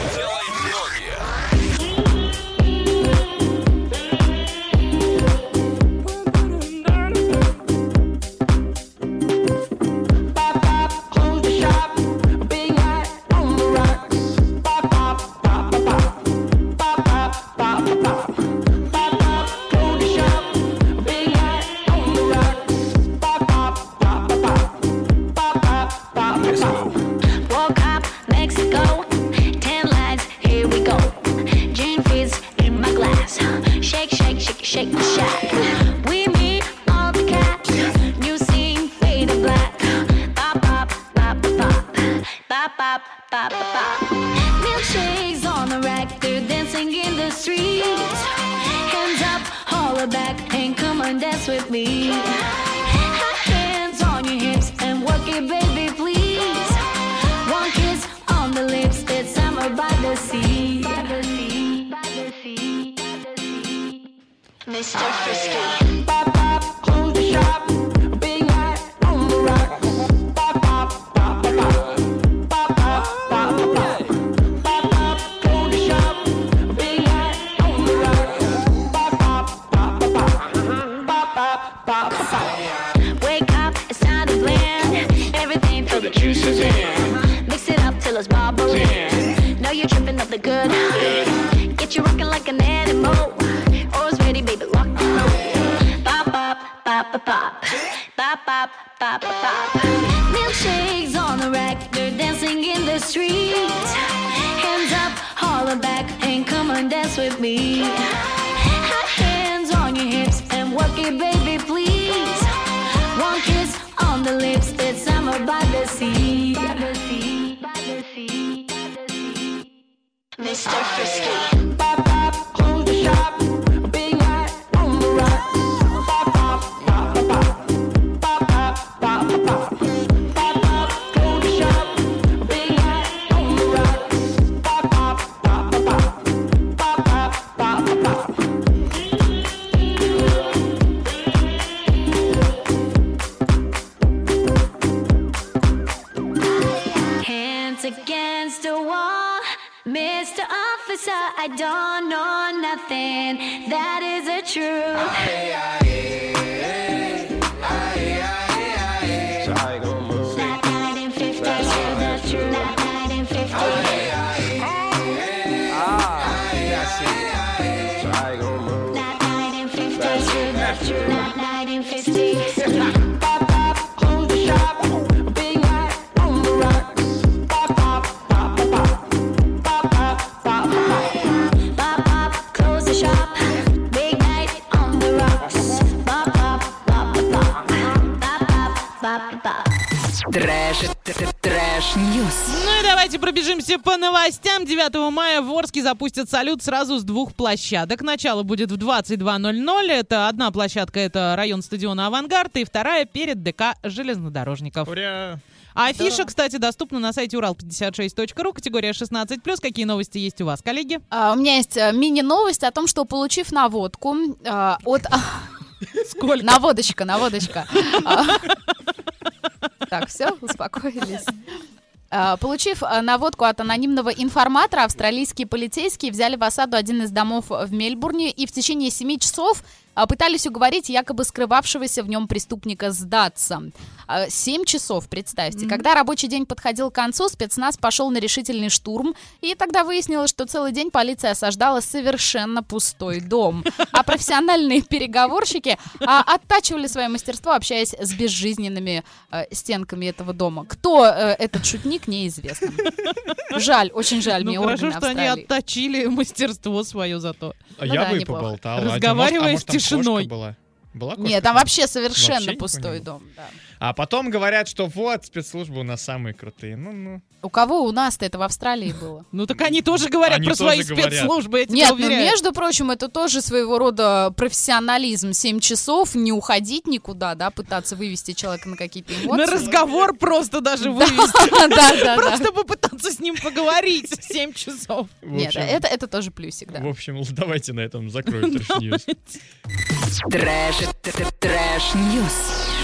Запустят салют сразу с двух площадок. Начало будет в 22.00. Это одна площадка, это район стадиона «Авангард», и вторая перед ДК железнодорожников. Ура! А афиша, кстати, доступна на сайте урал56.ру, категория 16+. Какие новости есть у вас, коллеги? А, у меня есть э, мини-новость о том, что получив наводку э, от... Сколько? Наводочка, наводочка. А, Так, все, успокоились. А, Получив а, наводку от анонимного информатора, австралийские полицейские взяли в осаду один из домов в Мельбурне и в течение 7 часов пытались уговорить якобы скрывавшегося в нем преступника сдаться. А, Семь часов, представьте. Когда рабочий день подходил к концу, спецназ пошел на решительный штурм, и тогда выяснилось, что целый день полиция осаждала совершенно пустой дом. А профессиональные переговорщики а, оттачивали свое мастерство, общаясь с безжизненными э, стенками этого дома. Кто э, этот шутник, неизвестно. Жаль, очень жаль мне Ну, хорошо, что они Австралии. отточили мастерство свое зато. А Ну я да, бы поболтал. А, Разговаривая может, а может, с тишиной. была? Была кошка? Нет, там вообще совершенно Вообще пустой дом. да. А потом говорят, что вот, спецслужбы у нас самые крутые. Ну-ну. У кого у нас-то это в Австралии было? Ну так они тоже говорят про свои спецслужбы, Нет, ну между прочим, это тоже своего рода профессионализм. Семь часов, не уходить никуда, да, пытаться вывести человека на какие-то эмоции. На разговор просто даже Да, вывести. да, да, да. Просто попытаться с ним поговорить 7 часов. Нет, это, это тоже плюсик, да. В общем, давайте на этом закроем trash news. Trash, т- т- trash news.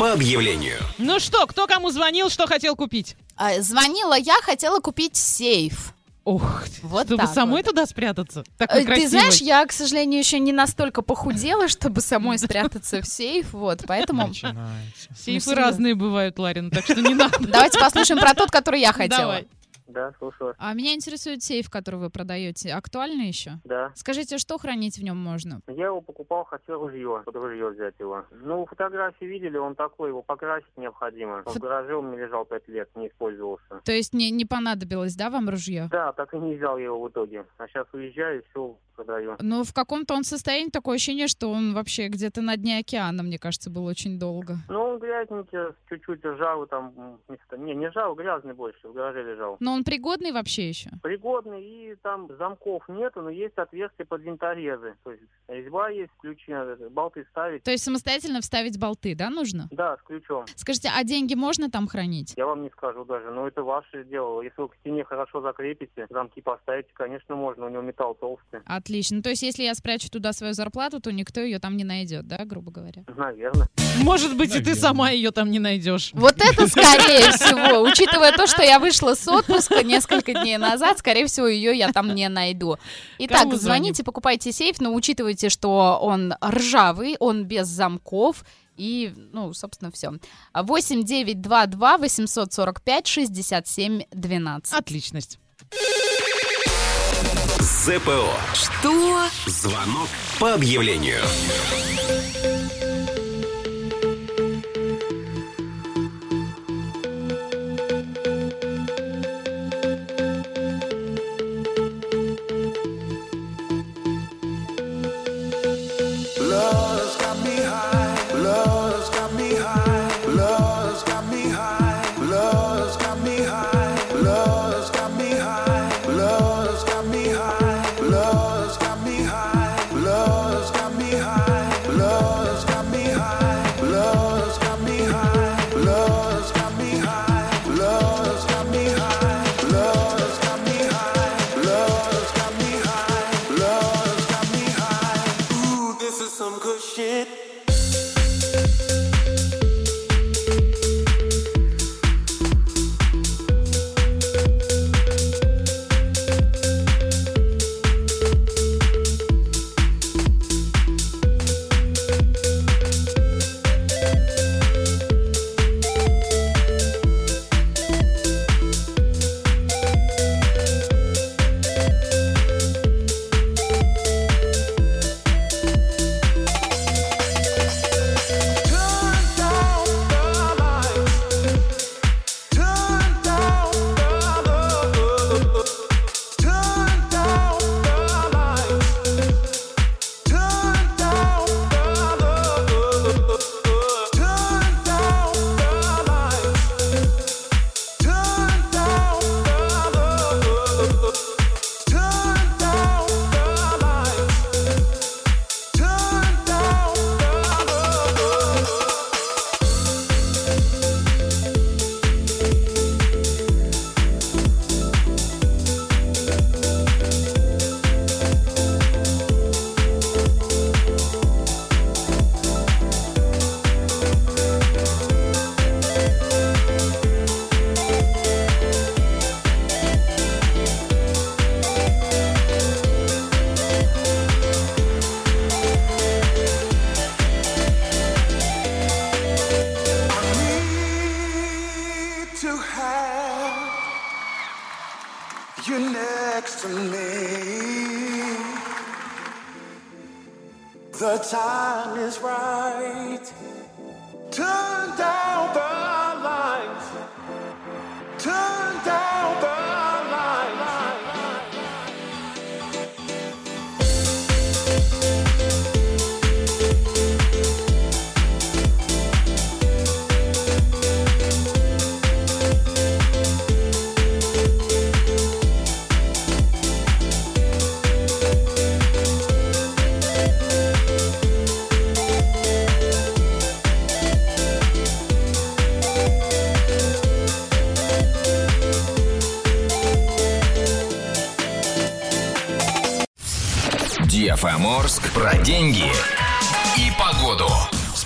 По объявлению. Ну что, кто кому звонил, что хотел купить? А, Звонила я, хотела купить сейф. Ох, вот чтобы самой вот. туда спрятаться. Э, Такой Ты красивой. знаешь, я, к сожалению, еще не настолько похудела, чтобы самой спрятаться в сейф, вот, поэтому... Сейфы разные бывают, Ларин, так что не надо. Давайте послушаем про тот, который я хотела. Давай. Да, слушаю. А меня интересует сейф, который вы продаете. Актуально еще? Да. Скажите, что хранить в нем можно? Я его покупал, хотел ружье, под ружье взять его. Ну, фотографии видели, он такой, его покрасить необходимо. В гараже у меня лежал пять лет, не использовался. То есть не, не понадобилось, да, вам ружье? Да, так и не взял я его в итоге. А сейчас уезжаю, все продаю. Ну, в каком-то он состоянии такое ощущение, что он вообще где-то на дне океана, мне кажется, был очень долго. Ну, он грязненький, чуть-чуть ржавый там. Не, не ржавый, грязный больше, в гараже лежал. Но он пригодный вообще еще? Пригодный, и там замков нету, но есть отверстия под винторезы. То есть резьба есть, ключи надо, болты ставить. То есть самостоятельно вставить болты, да, нужно? Да, с ключом. Скажите, а деньги можно там хранить? Я вам не скажу даже, но это ваше дело. Если вы к стене хорошо закрепите, замки поставите, конечно, можно, у него металл толстый. Отлично. То есть, если я спрячу туда свою зарплату, то никто ее там не найдет, да, грубо говоря? Наверное. Может быть, и ты сама ее там не найдешь. Вот это скорее всего, учитывая то, что я вышла с отпуска несколько дней назад, скорее всего, ее я там не найду. Итак, звоните, покупайте сейф, но учитывайте, что он ржавый, он без замков, и, ну, собственно, все. 8 9 2 2 845 67 12. Отличность. ЗПО. Что? Звонок по объявлению.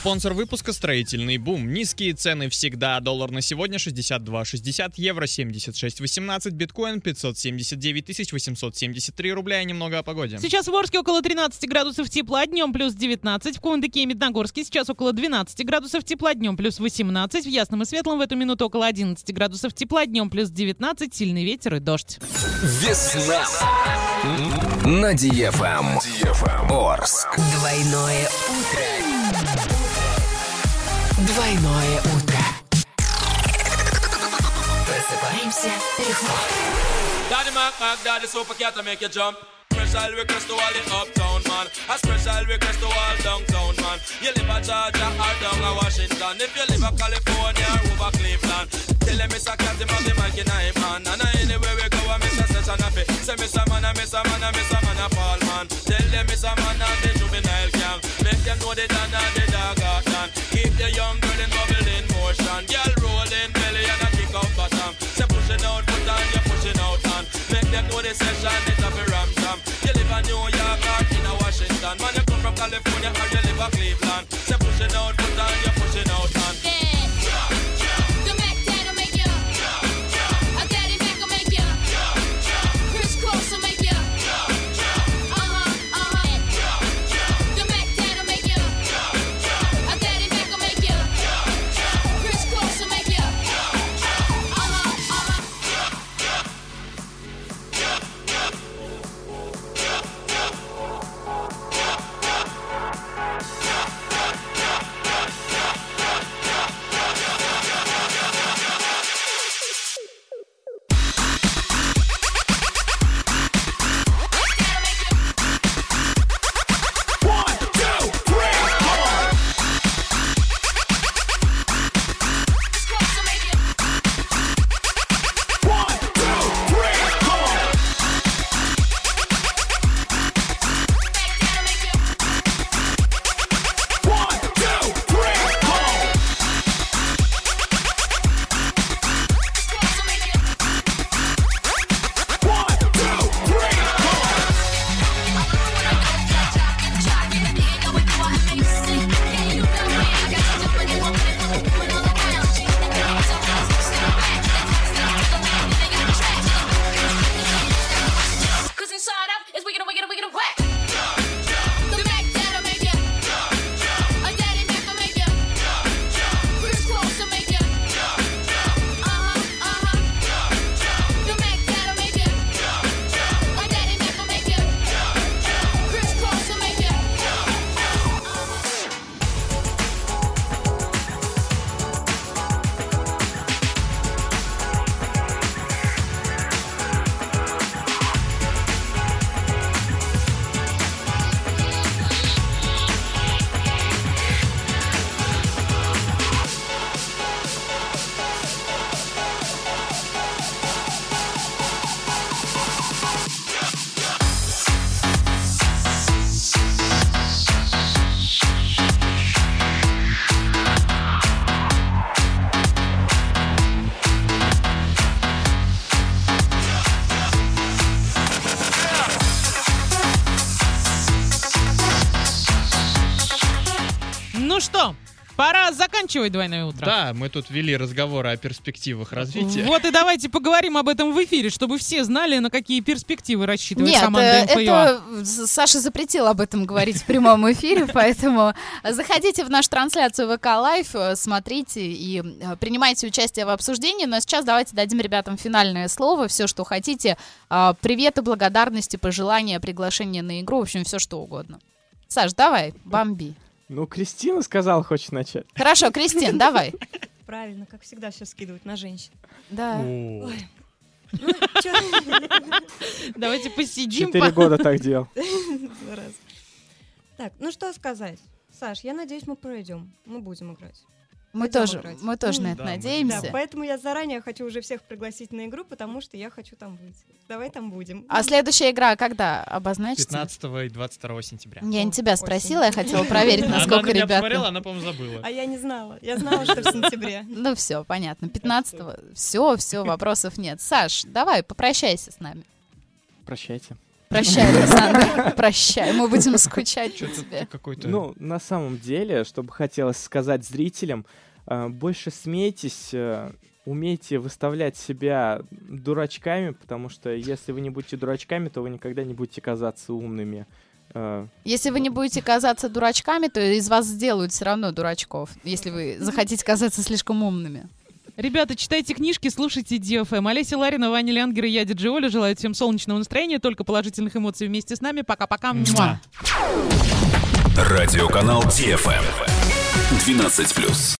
Спонсор выпуска «Строительный бум». Низкие цены всегда. Доллар на сегодня 62,60, евро 76,18, биткоин 579 873 рубля и немного о погоде. Сейчас в Орске около 13 градусов тепла, днем плюс 19. В Кундыке и Медногорске сейчас около 12 градусов тепла, днем плюс 18. В Ясном и Светлом в эту минуту около 11 градусов тепла, днем плюс 19. Сильный ветер и дождь. Весна на DFM. Орск. Двойное утро. Двойное утро. Просыпаемся легко. Daddy Mac Mac, Daddy Super Cat to make you jump. Special request to all the uptown man. A special request to all downtown man. You live a Georgia or down a Washington. If you live a California or over Cleveland. Tell them Mr. Cat him have the mic in him hand. And anywhere we go, I miss a session of it. Say Mr. Man, I miss a man, I miss a man, a Paul man. Tell them Mr. Man and the juvenile gang. Make them know the dan and the dog out done. The young girl in bubble in motion. Girl rolling belly and a kick out bottom. Say pushing out, put on, you're pushing out hand. Make them know the session is a ram jam. You live in New York or in a Washington. Man, you come from California or you live in Cleveland. Заканчивать двойное утро. Да, мы тут вели разговоры о перспективах развития. Вот и давайте поговорим об этом в эфире, чтобы все знали, на какие перспективы рассчитывает Нет, команда э, МФЮА. это Саша запретил об этом говорить в прямом эфире, поэтому заходите в нашу трансляцию ВК Live, э, смотрите и э, принимайте участие в обсуждении. Но сейчас давайте дадим ребятам финальное слово, все, что хотите. А, Приветы, благодарности, пожелания, приглашение на игру, в общем, все что угодно. Саш, давай, бомби. Ну, Кристина сказала, хочет начать. Хорошо, Кристин, давай. Правильно, как всегда все скидывать на женщин. Да. Ой. Ну, чё? Давайте посидим. Четыре года так делал. Раз. Так, ну что сказать. Саш, я надеюсь, мы пройдем. Мы будем играть. Мы тоже, играть. мы тоже на это Да, надеемся. поэтому я заранее хочу уже всех пригласить на игру, потому что я хочу там быть. Давай там будем. А следующая игра когда обозначится? 15 и 22 сентября. Я не тебя спросила, я хотела проверить, Она насколько на меня ребята... посмотрела, она, по-моему, забыла. А я не знала. Я знала, что в сентябре. Ну все, понятно. 15-го. Все, все, вопросов нет. Саш, давай, попрощайся с нами. Прощайте. Прощай, Александр, прощай, мы будем скучать по тебе. Какой-то... Ну, на самом деле, что бы хотелось сказать зрителям, э, больше смейтесь, э, умейте выставлять себя дурачками, потому что если вы не будете дурачками, то вы никогда не будете казаться умными. Э, Если вы не будете казаться дурачками, то из вас сделают все равно дурачков, если вы захотите казаться слишком умными. Ребята, читайте книжки, слушайте DFM. Олеся Ларина, Ваня Лянгер и я, Диджи Оля, желают всем солнечного настроения, только положительных эмоций вместе с нами. Пока-пока. Радиоканал DFM 12+.